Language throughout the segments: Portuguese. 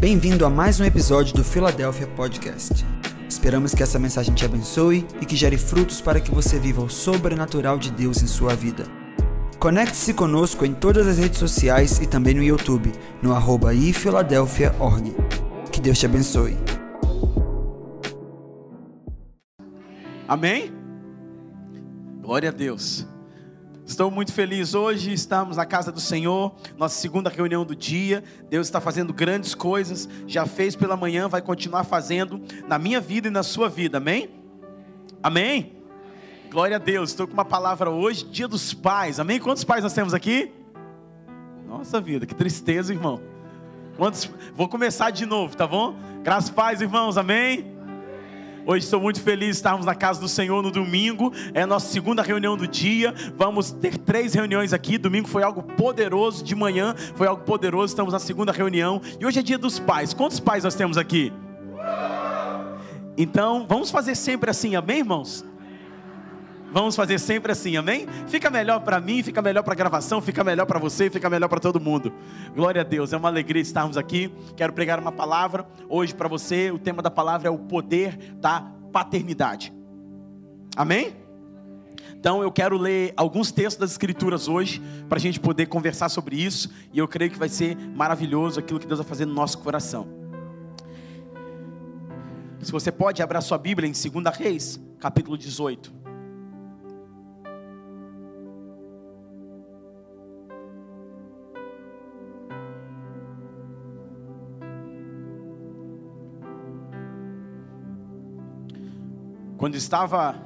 Bem-vindo a mais um episódio do Philadelphia Podcast. Esperamos que essa mensagem te abençoe e que gere frutos para que você viva o sobrenatural de Deus em sua vida. Conecte-se conosco em todas as redes sociais e também no YouTube, no arroba ifiladelphia.org. Que Deus te abençoe. Amém? Glória a Deus. Estou muito feliz hoje, estamos na casa do Senhor, nossa segunda reunião do dia. Deus está fazendo grandes coisas, já fez pela manhã, vai continuar fazendo na minha vida e na sua vida. Amém? Amém? Glória a Deus. Estou com uma palavra hoje, Dia dos Pais. Amém? Quantos pais nós temos aqui? Nossa vida, que tristeza, irmão. Quantos? Vou começar de novo, tá bom? Graças pais, irmãos. Amém? Hoje estou muito feliz de estarmos na casa do Senhor no domingo. É a nossa segunda reunião do dia. Vamos ter três reuniões aqui. Domingo foi algo poderoso. De manhã foi algo poderoso. Estamos na segunda reunião. E hoje é dia dos pais. Quantos pais nós temos aqui? Então, vamos fazer sempre assim, amém, irmãos? Vamos fazer sempre assim, amém? Fica melhor para mim, fica melhor para a gravação, fica melhor para você, fica melhor para todo mundo. Glória a Deus, é uma alegria estarmos aqui. Quero pregar uma palavra hoje para você. O tema da palavra é o poder da paternidade. Amém? Então eu quero ler alguns textos das Escrituras hoje, para a gente poder conversar sobre isso, e eu creio que vai ser maravilhoso aquilo que Deus vai fazer no nosso coração. Se você pode abrir a sua Bíblia em 2 Reis, capítulo 18. Quando estava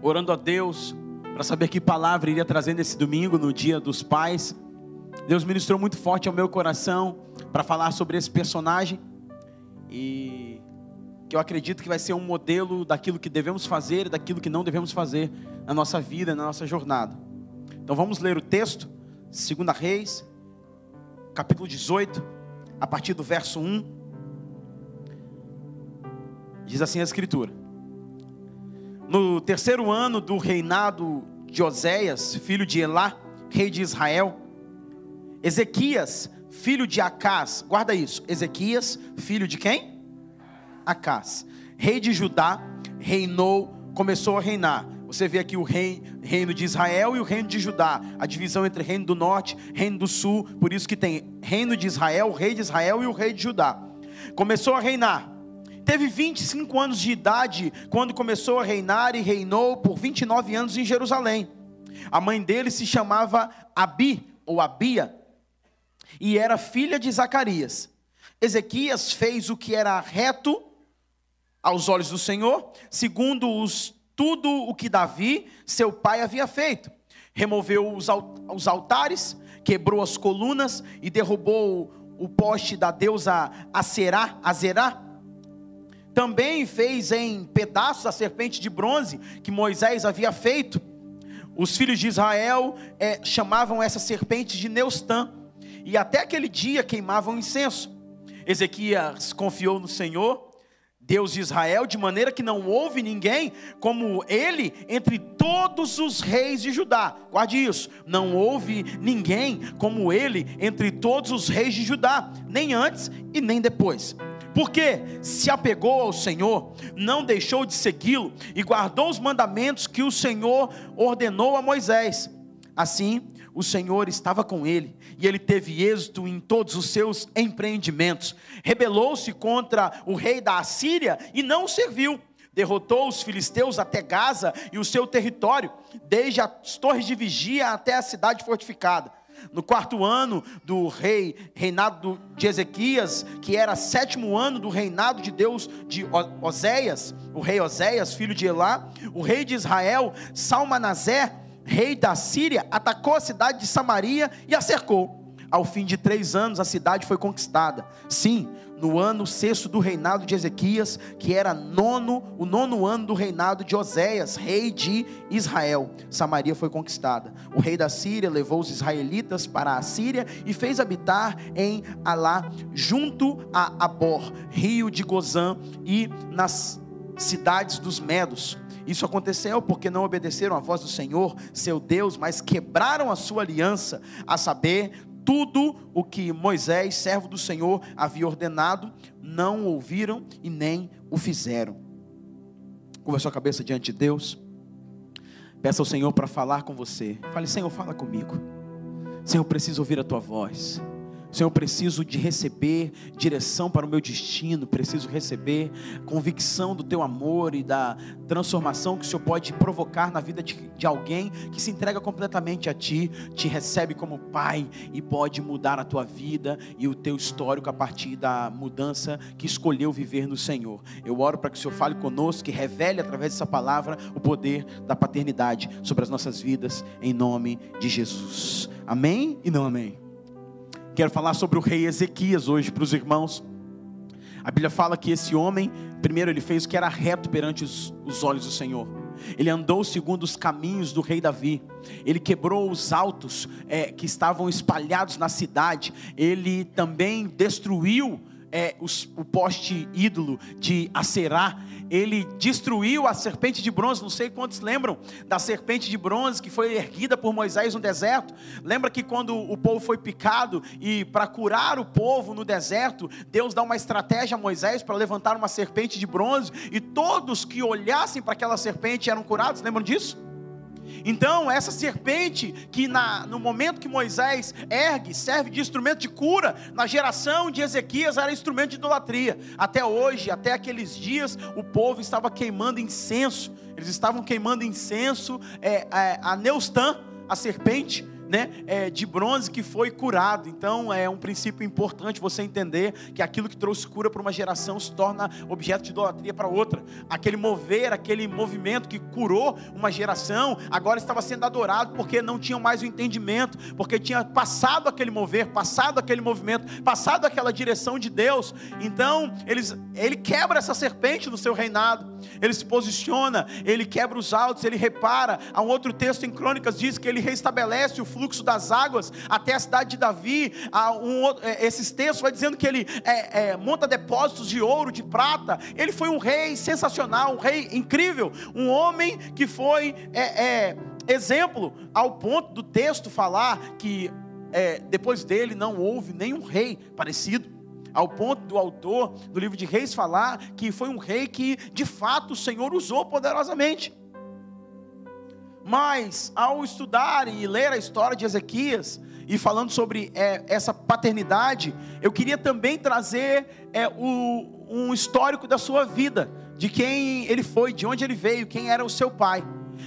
orando a Deus para saber que palavra iria trazer nesse domingo, no dia dos pais, Deus ministrou muito forte ao meu coração para falar sobre esse personagem e que eu acredito que vai ser um modelo daquilo que devemos fazer e daquilo que não devemos fazer na nossa vida, na nossa jornada. Então vamos ler o texto, 2 Reis, capítulo 18, a partir do verso 1. Diz assim a Escritura no terceiro ano do reinado de Oséias, filho de Elá, rei de Israel, Ezequias, filho de Acás, guarda isso, Ezequias, filho de quem? Acás, rei de Judá, reinou, começou a reinar. Você vê aqui o rei, reino de Israel e o reino de Judá, a divisão entre reino do norte, reino do sul, por isso que tem reino de Israel, rei de Israel e o rei de Judá. Começou a reinar teve 25 anos de idade quando começou a reinar e reinou por 29 anos em Jerusalém. A mãe dele se chamava Abi ou Abia e era filha de Zacarias. Ezequias fez o que era reto aos olhos do Senhor, segundo os, tudo o que Davi, seu pai, havia feito. Removeu os, os altares, quebrou as colunas e derrubou o poste da deusa Aserá, Azerá também fez em pedaços a serpente de bronze que Moisés havia feito. Os filhos de Israel é, chamavam essa serpente de Neustã, e até aquele dia queimavam incenso. Ezequias confiou no Senhor, Deus de Israel, de maneira que não houve ninguém como ele entre todos os reis de Judá. Guarde isso, não houve ninguém como ele entre todos os reis de Judá, nem antes e nem depois porque se apegou ao Senhor, não deixou de segui-lo e guardou os mandamentos que o Senhor ordenou a Moisés. Assim, o Senhor estava com ele e ele teve êxito em todos os seus empreendimentos. Rebelou-se contra o rei da Assíria e não o serviu. Derrotou os filisteus até Gaza e o seu território, desde as torres de vigia até a cidade fortificada no quarto ano do rei, reinado de Ezequias, que era sétimo ano do reinado de Deus de Oséias, o rei Oséias, filho de Elá, o rei de Israel, Salmanazé, rei da Síria, atacou a cidade de Samaria e a cercou. Ao fim de três anos, a cidade foi conquistada. Sim, no ano sexto do reinado de Ezequias, que era nono, o nono ano do reinado de Oséias, rei de Israel. Samaria foi conquistada. O rei da Síria levou os israelitas para a Síria e fez habitar em Alá, junto a Abor, rio de Gozã, e nas cidades dos Medos. Isso aconteceu porque não obedeceram à voz do Senhor, seu Deus, mas quebraram a sua aliança, a saber, tudo o que Moisés, servo do Senhor, havia ordenado, não ouviram e nem o fizeram. Curva sua cabeça diante de Deus. Peça ao Senhor para falar com você. Fale, Senhor, fala comigo. Senhor, preciso ouvir a tua voz. Senhor, eu preciso de receber direção para o meu destino, preciso receber convicção do teu amor e da transformação que o Senhor pode provocar na vida de, de alguém que se entrega completamente a Ti, te recebe como Pai e pode mudar a tua vida e o teu histórico a partir da mudança que escolheu viver no Senhor. Eu oro para que o Senhor fale conosco, que revele através dessa palavra o poder da paternidade sobre as nossas vidas, em nome de Jesus. Amém e não amém? Quero falar sobre o rei Ezequias hoje para os irmãos. A Bíblia fala que esse homem, primeiro, ele fez o que era reto perante os, os olhos do Senhor. Ele andou segundo os caminhos do rei Davi. Ele quebrou os altos é, que estavam espalhados na cidade. Ele também destruiu é, os, o poste ídolo de Acerá ele destruiu a serpente de bronze. Não sei quantos lembram da serpente de bronze que foi erguida por Moisés no deserto. Lembra que quando o povo foi picado e para curar o povo no deserto, Deus dá uma estratégia a Moisés para levantar uma serpente de bronze e todos que olhassem para aquela serpente eram curados. Lembram disso? Então, essa serpente, que na, no momento que Moisés ergue, serve de instrumento de cura, na geração de Ezequias era instrumento de idolatria. Até hoje, até aqueles dias, o povo estava queimando incenso, eles estavam queimando incenso é, é, a Neustã, a serpente, né, é, de bronze que foi curado. Então é um princípio importante você entender que aquilo que trouxe cura para uma geração se torna objeto de idolatria para outra. Aquele mover, aquele movimento que curou uma geração, agora estava sendo adorado porque não tinham mais o entendimento, porque tinha passado aquele mover, passado aquele movimento, passado aquela direção de Deus. Então eles, ele quebra essa serpente no seu reinado, ele se posiciona, ele quebra os altos, ele repara. Há um outro texto em Crônicas diz que ele restabelece o fluxo das águas até a cidade de Davi. Um, é, esses textos vai dizendo que ele é, é, monta depósitos de ouro, de prata. Ele foi um rei sensacional, um rei incrível, um homem que foi é, é exemplo ao ponto do texto falar que é, depois dele não houve nenhum rei parecido ao ponto do autor do livro de Reis falar que foi um rei que de fato o Senhor usou poderosamente. Mas, ao estudar e ler a história de Ezequias, e falando sobre é, essa paternidade, eu queria também trazer é, o, um histórico da sua vida, de quem ele foi, de onde ele veio, quem era o seu pai.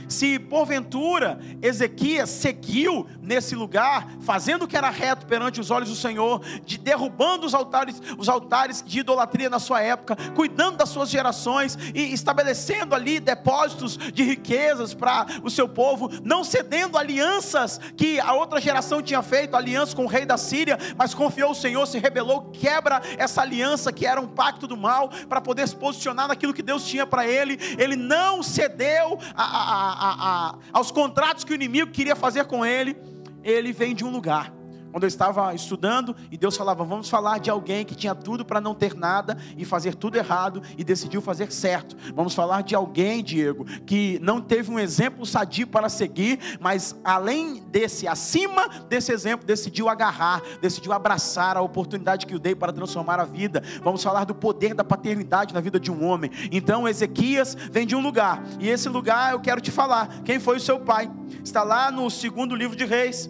Se porventura Ezequias seguiu nesse lugar, fazendo o que era reto perante os olhos do Senhor, de derrubando os altares, os altares de idolatria na sua época, cuidando das suas gerações e estabelecendo ali depósitos de riquezas para o seu povo, não cedendo alianças que a outra geração tinha feito, aliança com o rei da Síria, mas confiou o Senhor, se rebelou, quebra essa aliança que era um pacto do mal para poder se posicionar naquilo que Deus tinha para ele. Ele não cedeu a, a, a, a, aos contratos que o inimigo queria fazer com ele, ele vem de um lugar quando eu estava estudando e Deus falava, vamos falar de alguém que tinha tudo para não ter nada e fazer tudo errado e decidiu fazer certo. Vamos falar de alguém, Diego, que não teve um exemplo sadio para seguir, mas além desse, acima desse exemplo, decidiu agarrar, decidiu abraçar a oportunidade que eu dei para transformar a vida. Vamos falar do poder da paternidade na vida de um homem. Então Ezequias vem de um lugar, e esse lugar eu quero te falar. Quem foi o seu pai? Está lá no segundo livro de Reis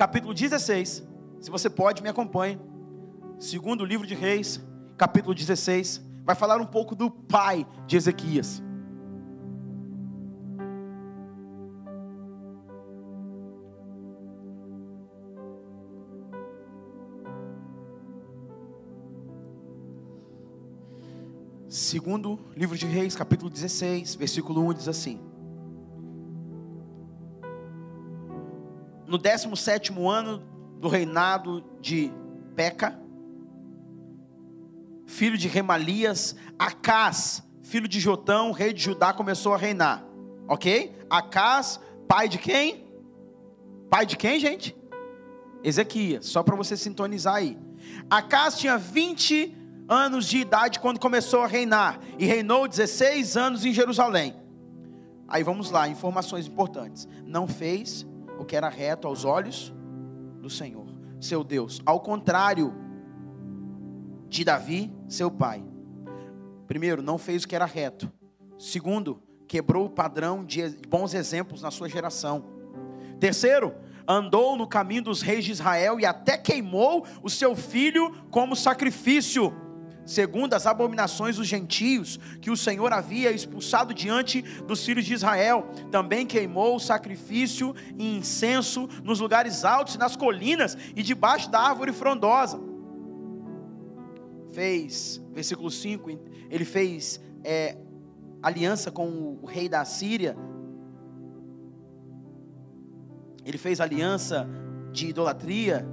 capítulo 16. Se você pode, me acompanhe. Segundo livro de Reis, capítulo 16. Vai falar um pouco do pai de Ezequias. Segundo livro de Reis, capítulo 16, versículo 1 diz assim: no 17 ano do reinado de Peca, filho de Remalias, Acás, filho de Jotão, rei de Judá, começou a reinar. Ok? Acás, pai de quem? Pai de quem, gente? Ezequias, só para você sintonizar aí. Acás tinha 20 anos de idade quando começou a reinar, e reinou 16 anos em Jerusalém. Aí vamos lá, informações importantes. Não fez o que era reto aos olhos do Senhor, seu Deus. Ao contrário de Davi, seu pai. Primeiro, não fez o que era reto. Segundo, quebrou o padrão de bons exemplos na sua geração. Terceiro, andou no caminho dos reis de Israel e até queimou o seu filho como sacrifício segundo as abominações dos gentios, que o Senhor havia expulsado diante dos filhos de Israel. Também queimou sacrifício e incenso nos lugares altos e nas colinas e debaixo da árvore frondosa. Fez, versículo 5, ele fez é, aliança com o rei da Síria. Ele fez aliança de idolatria.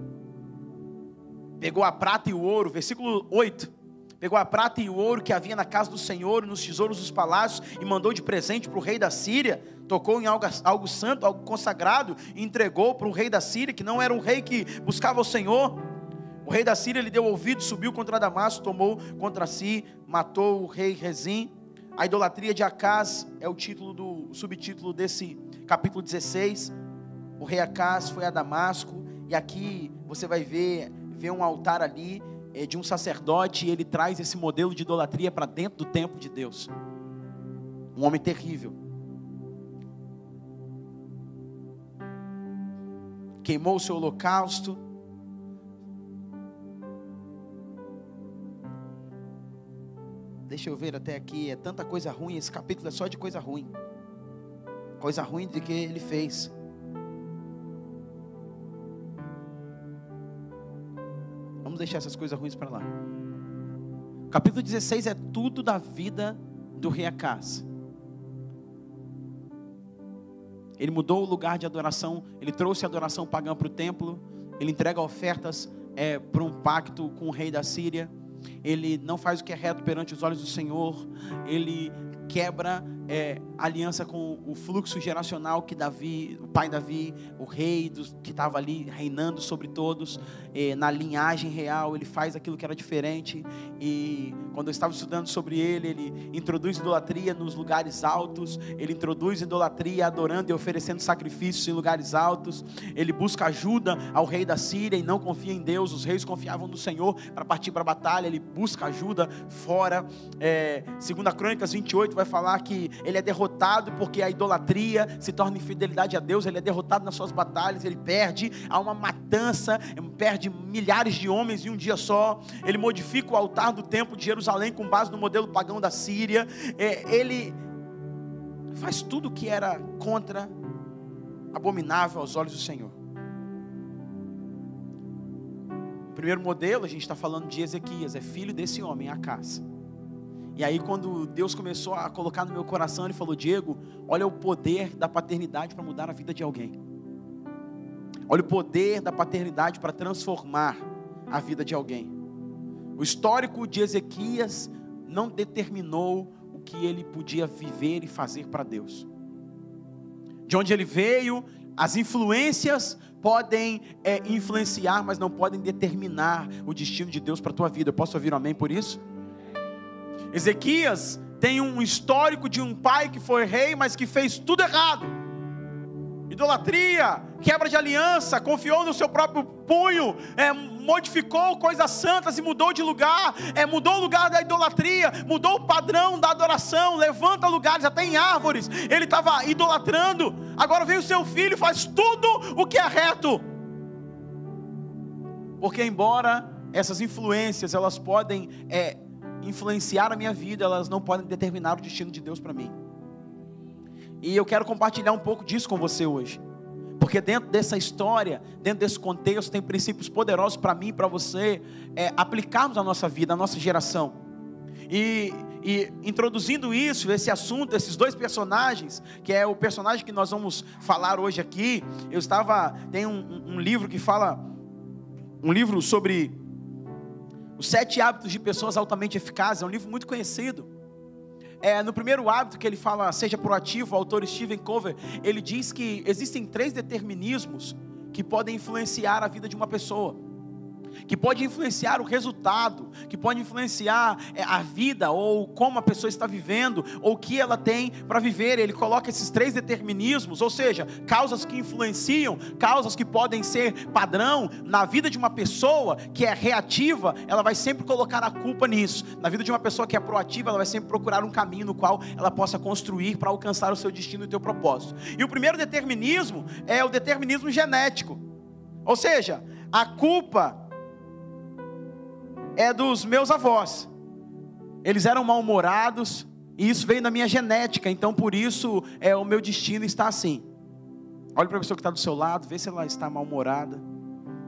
Pegou a prata e o ouro, versículo 8 pegou a prata e o ouro que havia na casa do Senhor, nos tesouros dos palácios, e mandou de presente para o rei da Síria, tocou em algo, algo santo, algo consagrado, e entregou para o rei da Síria, que não era um rei que buscava o Senhor. O rei da Síria lhe deu ouvido, subiu contra Damasco, tomou contra si, matou o rei Rezim. A idolatria de Acás é o título do o subtítulo desse capítulo 16. O rei Acás foi a Damasco e aqui você vai ver, ver um altar ali de um sacerdote e ele traz esse modelo de idolatria para dentro do templo de Deus. Um homem terrível. Queimou o seu holocausto. Deixa eu ver até aqui, é tanta coisa ruim, esse capítulo é só de coisa ruim. Coisa ruim de que ele fez. Vamos deixar essas coisas ruins para lá. Capítulo 16 é tudo da vida do rei Acas. Ele mudou o lugar de adoração, ele trouxe a adoração pagã para o templo, ele entrega ofertas é, para um pacto com o rei da Síria, ele não faz o que é reto perante os olhos do Senhor, ele quebra é, aliança com o fluxo geracional que Davi, o pai Davi, o rei que estava ali reinando sobre todos, é, na linhagem real, ele faz aquilo que era diferente. E quando eu estava estudando sobre ele, ele introduz idolatria nos lugares altos, ele introduz idolatria adorando e oferecendo sacrifícios em lugares altos. Ele busca ajuda ao rei da Síria e não confia em Deus. Os reis confiavam no Senhor para partir para a batalha. Ele busca ajuda fora. É, segunda Crônicas 28 vai falar que ele é derrotado porque a idolatria se torna infidelidade a Deus, ele é derrotado nas suas batalhas, ele perde, há uma matança, perde milhares de homens em um dia só, ele modifica o altar do templo de Jerusalém com base no modelo pagão da Síria, é, ele faz tudo que era contra, abominável aos olhos do Senhor. Primeiro modelo, a gente está falando de Ezequias, é filho desse homem, Acas. E aí, quando Deus começou a colocar no meu coração, Ele falou: Diego, olha o poder da paternidade para mudar a vida de alguém. Olha o poder da paternidade para transformar a vida de alguém. O histórico de Ezequias não determinou o que ele podia viver e fazer para Deus. De onde ele veio, as influências podem é, influenciar, mas não podem determinar o destino de Deus para a tua vida. Eu posso ouvir um amém por isso? Ezequias tem um histórico de um pai que foi rei, mas que fez tudo errado. Idolatria, quebra de aliança, confiou no seu próprio punho, é, modificou coisas santas e mudou de lugar, é, mudou o lugar da idolatria, mudou o padrão da adoração, levanta lugares até em árvores. Ele estava idolatrando. Agora vem o seu filho, faz tudo o que é reto. Porque embora essas influências elas podem é, influenciar a minha vida, elas não podem determinar o destino de Deus para mim. E eu quero compartilhar um pouco disso com você hoje. Porque dentro dessa história, dentro desse contexto, tem princípios poderosos para mim e para você é, aplicarmos na nossa vida, na nossa geração. E, e, introduzindo isso, esse assunto, esses dois personagens, que é o personagem que nós vamos falar hoje aqui, eu estava. Tem um, um livro que fala, um livro sobre os Sete Hábitos de Pessoas Altamente Eficazes é um livro muito conhecido. É, no primeiro hábito que ele fala, seja proativo, o autor Stephen Covey, ele diz que existem três determinismos que podem influenciar a vida de uma pessoa. Que pode influenciar o resultado, que pode influenciar é, a vida, ou como a pessoa está vivendo, ou o que ela tem para viver. Ele coloca esses três determinismos, ou seja, causas que influenciam, causas que podem ser padrão na vida de uma pessoa que é reativa, ela vai sempre colocar a culpa nisso. Na vida de uma pessoa que é proativa, ela vai sempre procurar um caminho no qual ela possa construir para alcançar o seu destino e o seu propósito. E o primeiro determinismo é o determinismo genético. Ou seja, a culpa é dos meus avós. Eles eram mal-humorados e isso veio da minha genética, então por isso é o meu destino está assim. Olha para a pessoa que está do seu lado, vê se ela está mal-humorada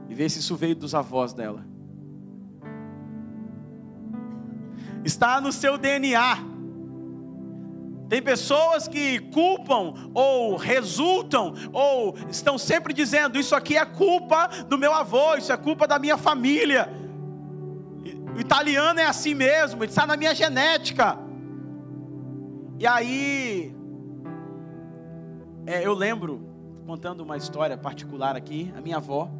e vê se isso veio dos avós dela. Está no seu DNA. Tem pessoas que culpam ou resultam ou estão sempre dizendo: Isso aqui é culpa do meu avô, isso é culpa da minha família. Italiano é assim mesmo, está na minha genética. E aí, é, eu lembro, contando uma história particular aqui, a minha avó,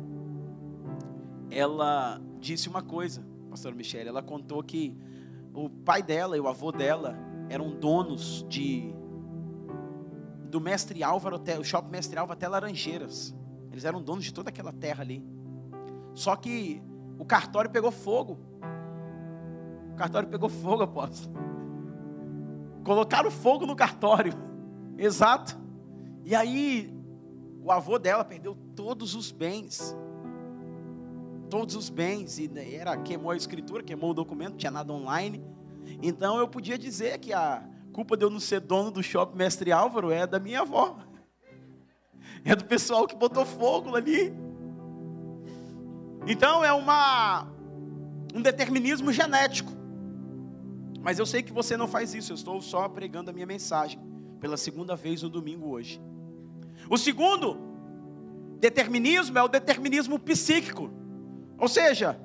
ela disse uma coisa, pastor Michele, ela contou que o pai dela e o avô dela eram donos de do Mestre Álvaro o Shopping Mestre Álvaro até Laranjeiras. Eles eram donos de toda aquela terra ali. Só que o cartório pegou fogo. O cartório pegou fogo, apóstolo. Colocaram fogo no cartório. Exato. E aí o avô dela perdeu todos os bens. Todos os bens. E era, queimou a escritura, queimou o documento, não tinha nada online. Então eu podia dizer que a culpa de eu não ser dono do shopping Mestre Álvaro é da minha avó. É do pessoal que botou fogo ali. Então é uma um determinismo genético. Mas eu sei que você não faz isso, eu estou só pregando a minha mensagem pela segunda vez no domingo hoje. O segundo determinismo é o determinismo psíquico. Ou seja,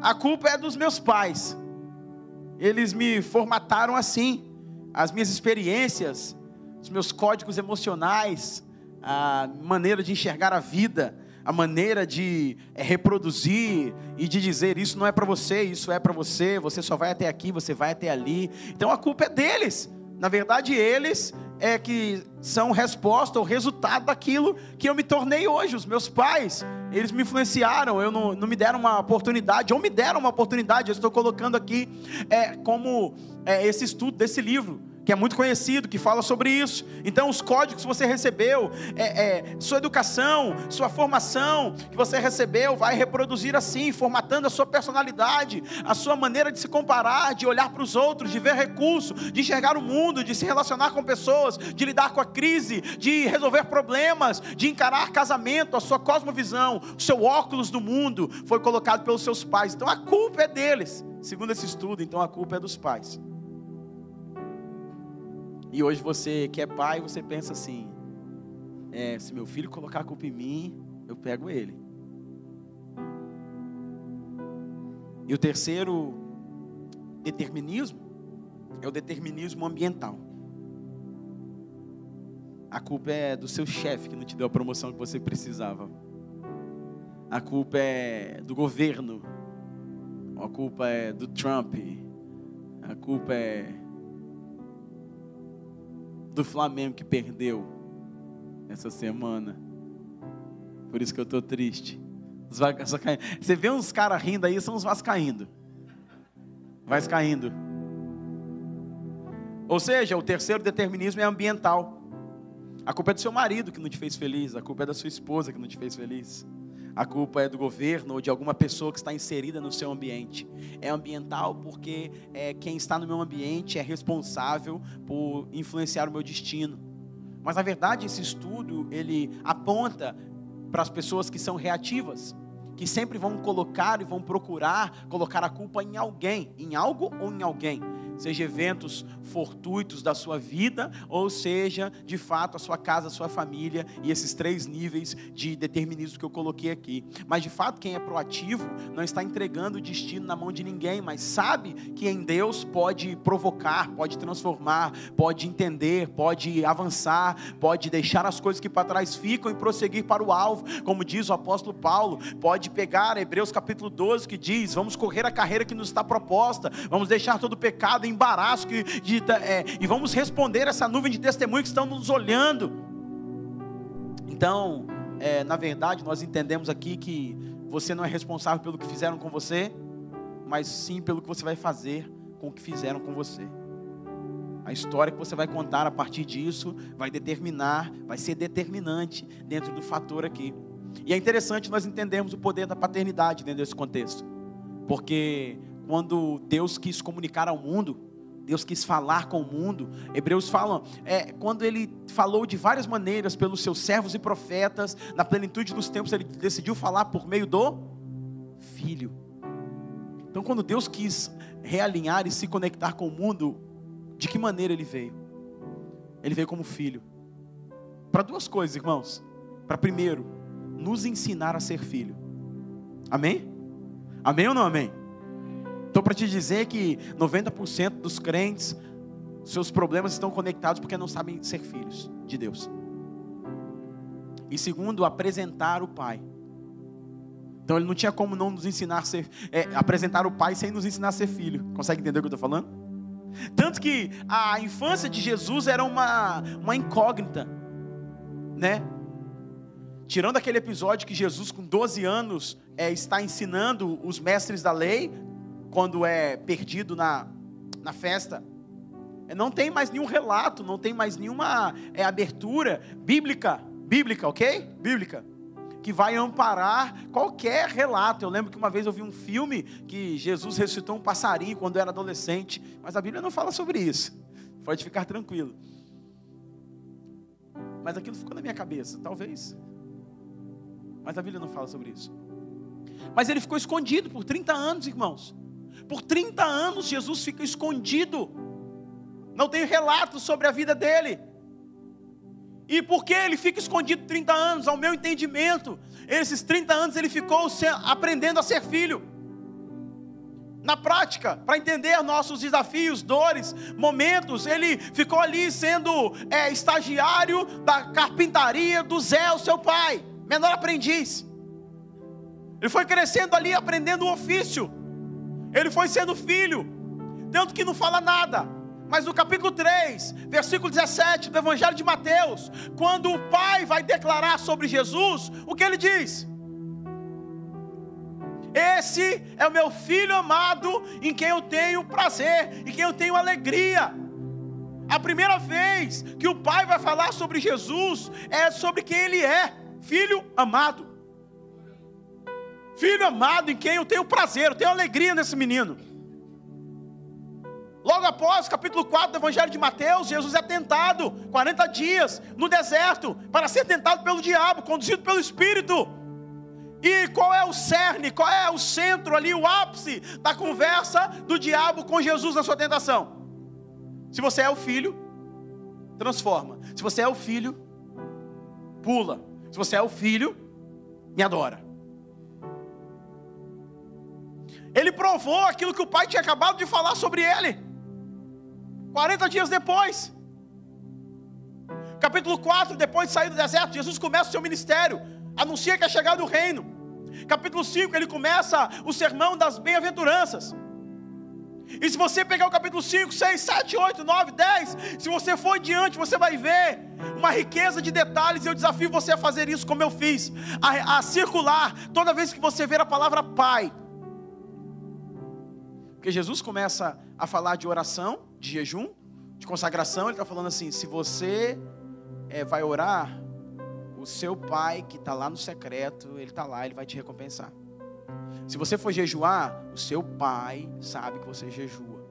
a culpa é dos meus pais eles me formataram assim. As minhas experiências, os meus códigos emocionais, a maneira de enxergar a vida, a maneira de é, reproduzir e de dizer isso não é para você, isso é para você, você só vai até aqui, você vai até ali. Então a culpa é deles. Na verdade, eles é que são resposta ou resultado daquilo que eu me tornei hoje. Os meus pais, eles me influenciaram, eu não, não me deram uma oportunidade, ou me deram uma oportunidade. Eu estou colocando aqui é, como é, esse estudo desse livro que é muito conhecido, que fala sobre isso. Então, os códigos que você recebeu, é, é, sua educação, sua formação que você recebeu, vai reproduzir assim, formatando a sua personalidade, a sua maneira de se comparar, de olhar para os outros, de ver recurso, de enxergar o mundo, de se relacionar com pessoas, de lidar com a crise, de resolver problemas, de encarar casamento, a sua cosmovisão, o seu óculos do mundo foi colocado pelos seus pais. Então, a culpa é deles. Segundo esse estudo, então a culpa é dos pais. E hoje você que é pai, você pensa assim: é, se meu filho colocar a culpa em mim, eu pego ele. E o terceiro determinismo é o determinismo ambiental. A culpa é do seu chefe que não te deu a promoção que você precisava. A culpa é do governo. A culpa é do Trump. A culpa é do Flamengo que perdeu essa semana. Por isso que eu estou triste. Você vê uns caras rindo aí, são os vascaindo. Vascaindo. Ou seja, o terceiro determinismo é ambiental. A culpa é do seu marido que não te fez feliz, a culpa é da sua esposa que não te fez feliz a culpa é do governo ou de alguma pessoa que está inserida no seu ambiente. É ambiental porque é, quem está no meu ambiente é responsável por influenciar o meu destino. Mas na verdade esse estudo ele aponta para as pessoas que são reativas, que sempre vão colocar e vão procurar colocar a culpa em alguém, em algo ou em alguém seja eventos fortuitos da sua vida, ou seja, de fato, a sua casa, a sua família e esses três níveis de determinismo que eu coloquei aqui. Mas de fato, quem é proativo não está entregando o destino na mão de ninguém, mas sabe que em Deus pode provocar, pode transformar, pode entender, pode avançar, pode deixar as coisas que para trás ficam e prosseguir para o alvo, como diz o apóstolo Paulo, pode pegar Hebreus capítulo 12, que diz: Vamos correr a carreira que nos está proposta, vamos deixar todo o pecado, embaraço, que, de, é, e vamos responder essa nuvem de testemunhos que estão nos olhando. Então, é, na verdade, nós entendemos aqui que você não é responsável pelo que fizeram com você, mas sim pelo que você vai fazer com o que fizeram com você. A história que você vai contar a partir disso vai determinar, vai ser determinante dentro do fator aqui. E é interessante nós entendermos o poder da paternidade dentro desse contexto. Porque quando Deus quis comunicar ao mundo, Deus quis falar com o mundo. Hebreus falam, é, quando ele falou de várias maneiras pelos seus servos e profetas, na plenitude dos tempos, ele decidiu falar por meio do Filho. Então, quando Deus quis realinhar e se conectar com o mundo, de que maneira ele veio? Ele veio como filho. Para duas coisas, irmãos. Para primeiro, nos ensinar a ser filho. Amém? Amém ou não amém? Estou para te dizer que 90% dos crentes, seus problemas estão conectados porque não sabem ser filhos de Deus. E segundo, apresentar o Pai. Então ele não tinha como não nos ensinar a ser, é, apresentar o Pai sem nos ensinar a ser filho. Consegue entender o que eu estou falando? Tanto que a infância de Jesus era uma, uma incógnita, né? Tirando aquele episódio que Jesus, com 12 anos, é, está ensinando os mestres da lei, quando é perdido na, na festa, é, não tem mais nenhum relato, não tem mais nenhuma é, abertura bíblica, bíblica, ok? Bíblica que vai amparar qualquer relato. Eu lembro que uma vez eu vi um filme que Jesus ressuscitou um passarinho quando era adolescente, mas a Bíblia não fala sobre isso. Pode ficar tranquilo. Mas aquilo ficou na minha cabeça, talvez. Mas a Bíblia não fala sobre isso. Mas ele ficou escondido por 30 anos, irmãos. Por 30 anos Jesus fica escondido. Não tem relato sobre a vida dele. E por que ele fica escondido 30 anos? Ao meu entendimento, esses 30 anos ele ficou aprendendo a ser filho. Na prática, para entender nossos desafios, dores, momentos, ele ficou ali sendo é, estagiário da carpintaria do Zé, o seu pai, menor aprendiz. Ele foi crescendo ali, aprendendo o ofício. Ele foi sendo filho, tanto que não fala nada mas no capítulo 3, versículo 17 do Evangelho de Mateus, quando o Pai vai declarar sobre Jesus, o que ele diz? Esse é o meu filho amado, em quem eu tenho prazer, em quem eu tenho alegria. A primeira vez que o Pai vai falar sobre Jesus é sobre quem Ele é, filho amado. Filho amado em quem eu tenho prazer, eu tenho alegria nesse menino. Logo após, capítulo 4 do Evangelho de Mateus, Jesus é tentado 40 dias no deserto para ser tentado pelo diabo, conduzido pelo Espírito. E qual é o cerne, qual é o centro ali, o ápice da conversa do diabo com Jesus na sua tentação? Se você é o filho, transforma. Se você é o filho, pula. Se você é o filho, me adora. Ele provou aquilo que o pai tinha acabado de falar sobre ele. 40 dias depois, capítulo 4, depois de sair do deserto, Jesus começa o seu ministério, anuncia que é chegado o reino. Capítulo 5, ele começa o sermão das bem-aventuranças. E se você pegar o capítulo 5, 6, 7, 8, 9, 10, se você for diante, você vai ver uma riqueza de detalhes. Eu desafio você a fazer isso como eu fiz, a, a circular toda vez que você ver a palavra Pai. Porque Jesus começa a falar de oração, de jejum, de consagração. Ele está falando assim: se você é, vai orar, o seu pai que está lá no secreto, ele está lá, ele vai te recompensar. Se você for jejuar, o seu pai sabe que você jejua.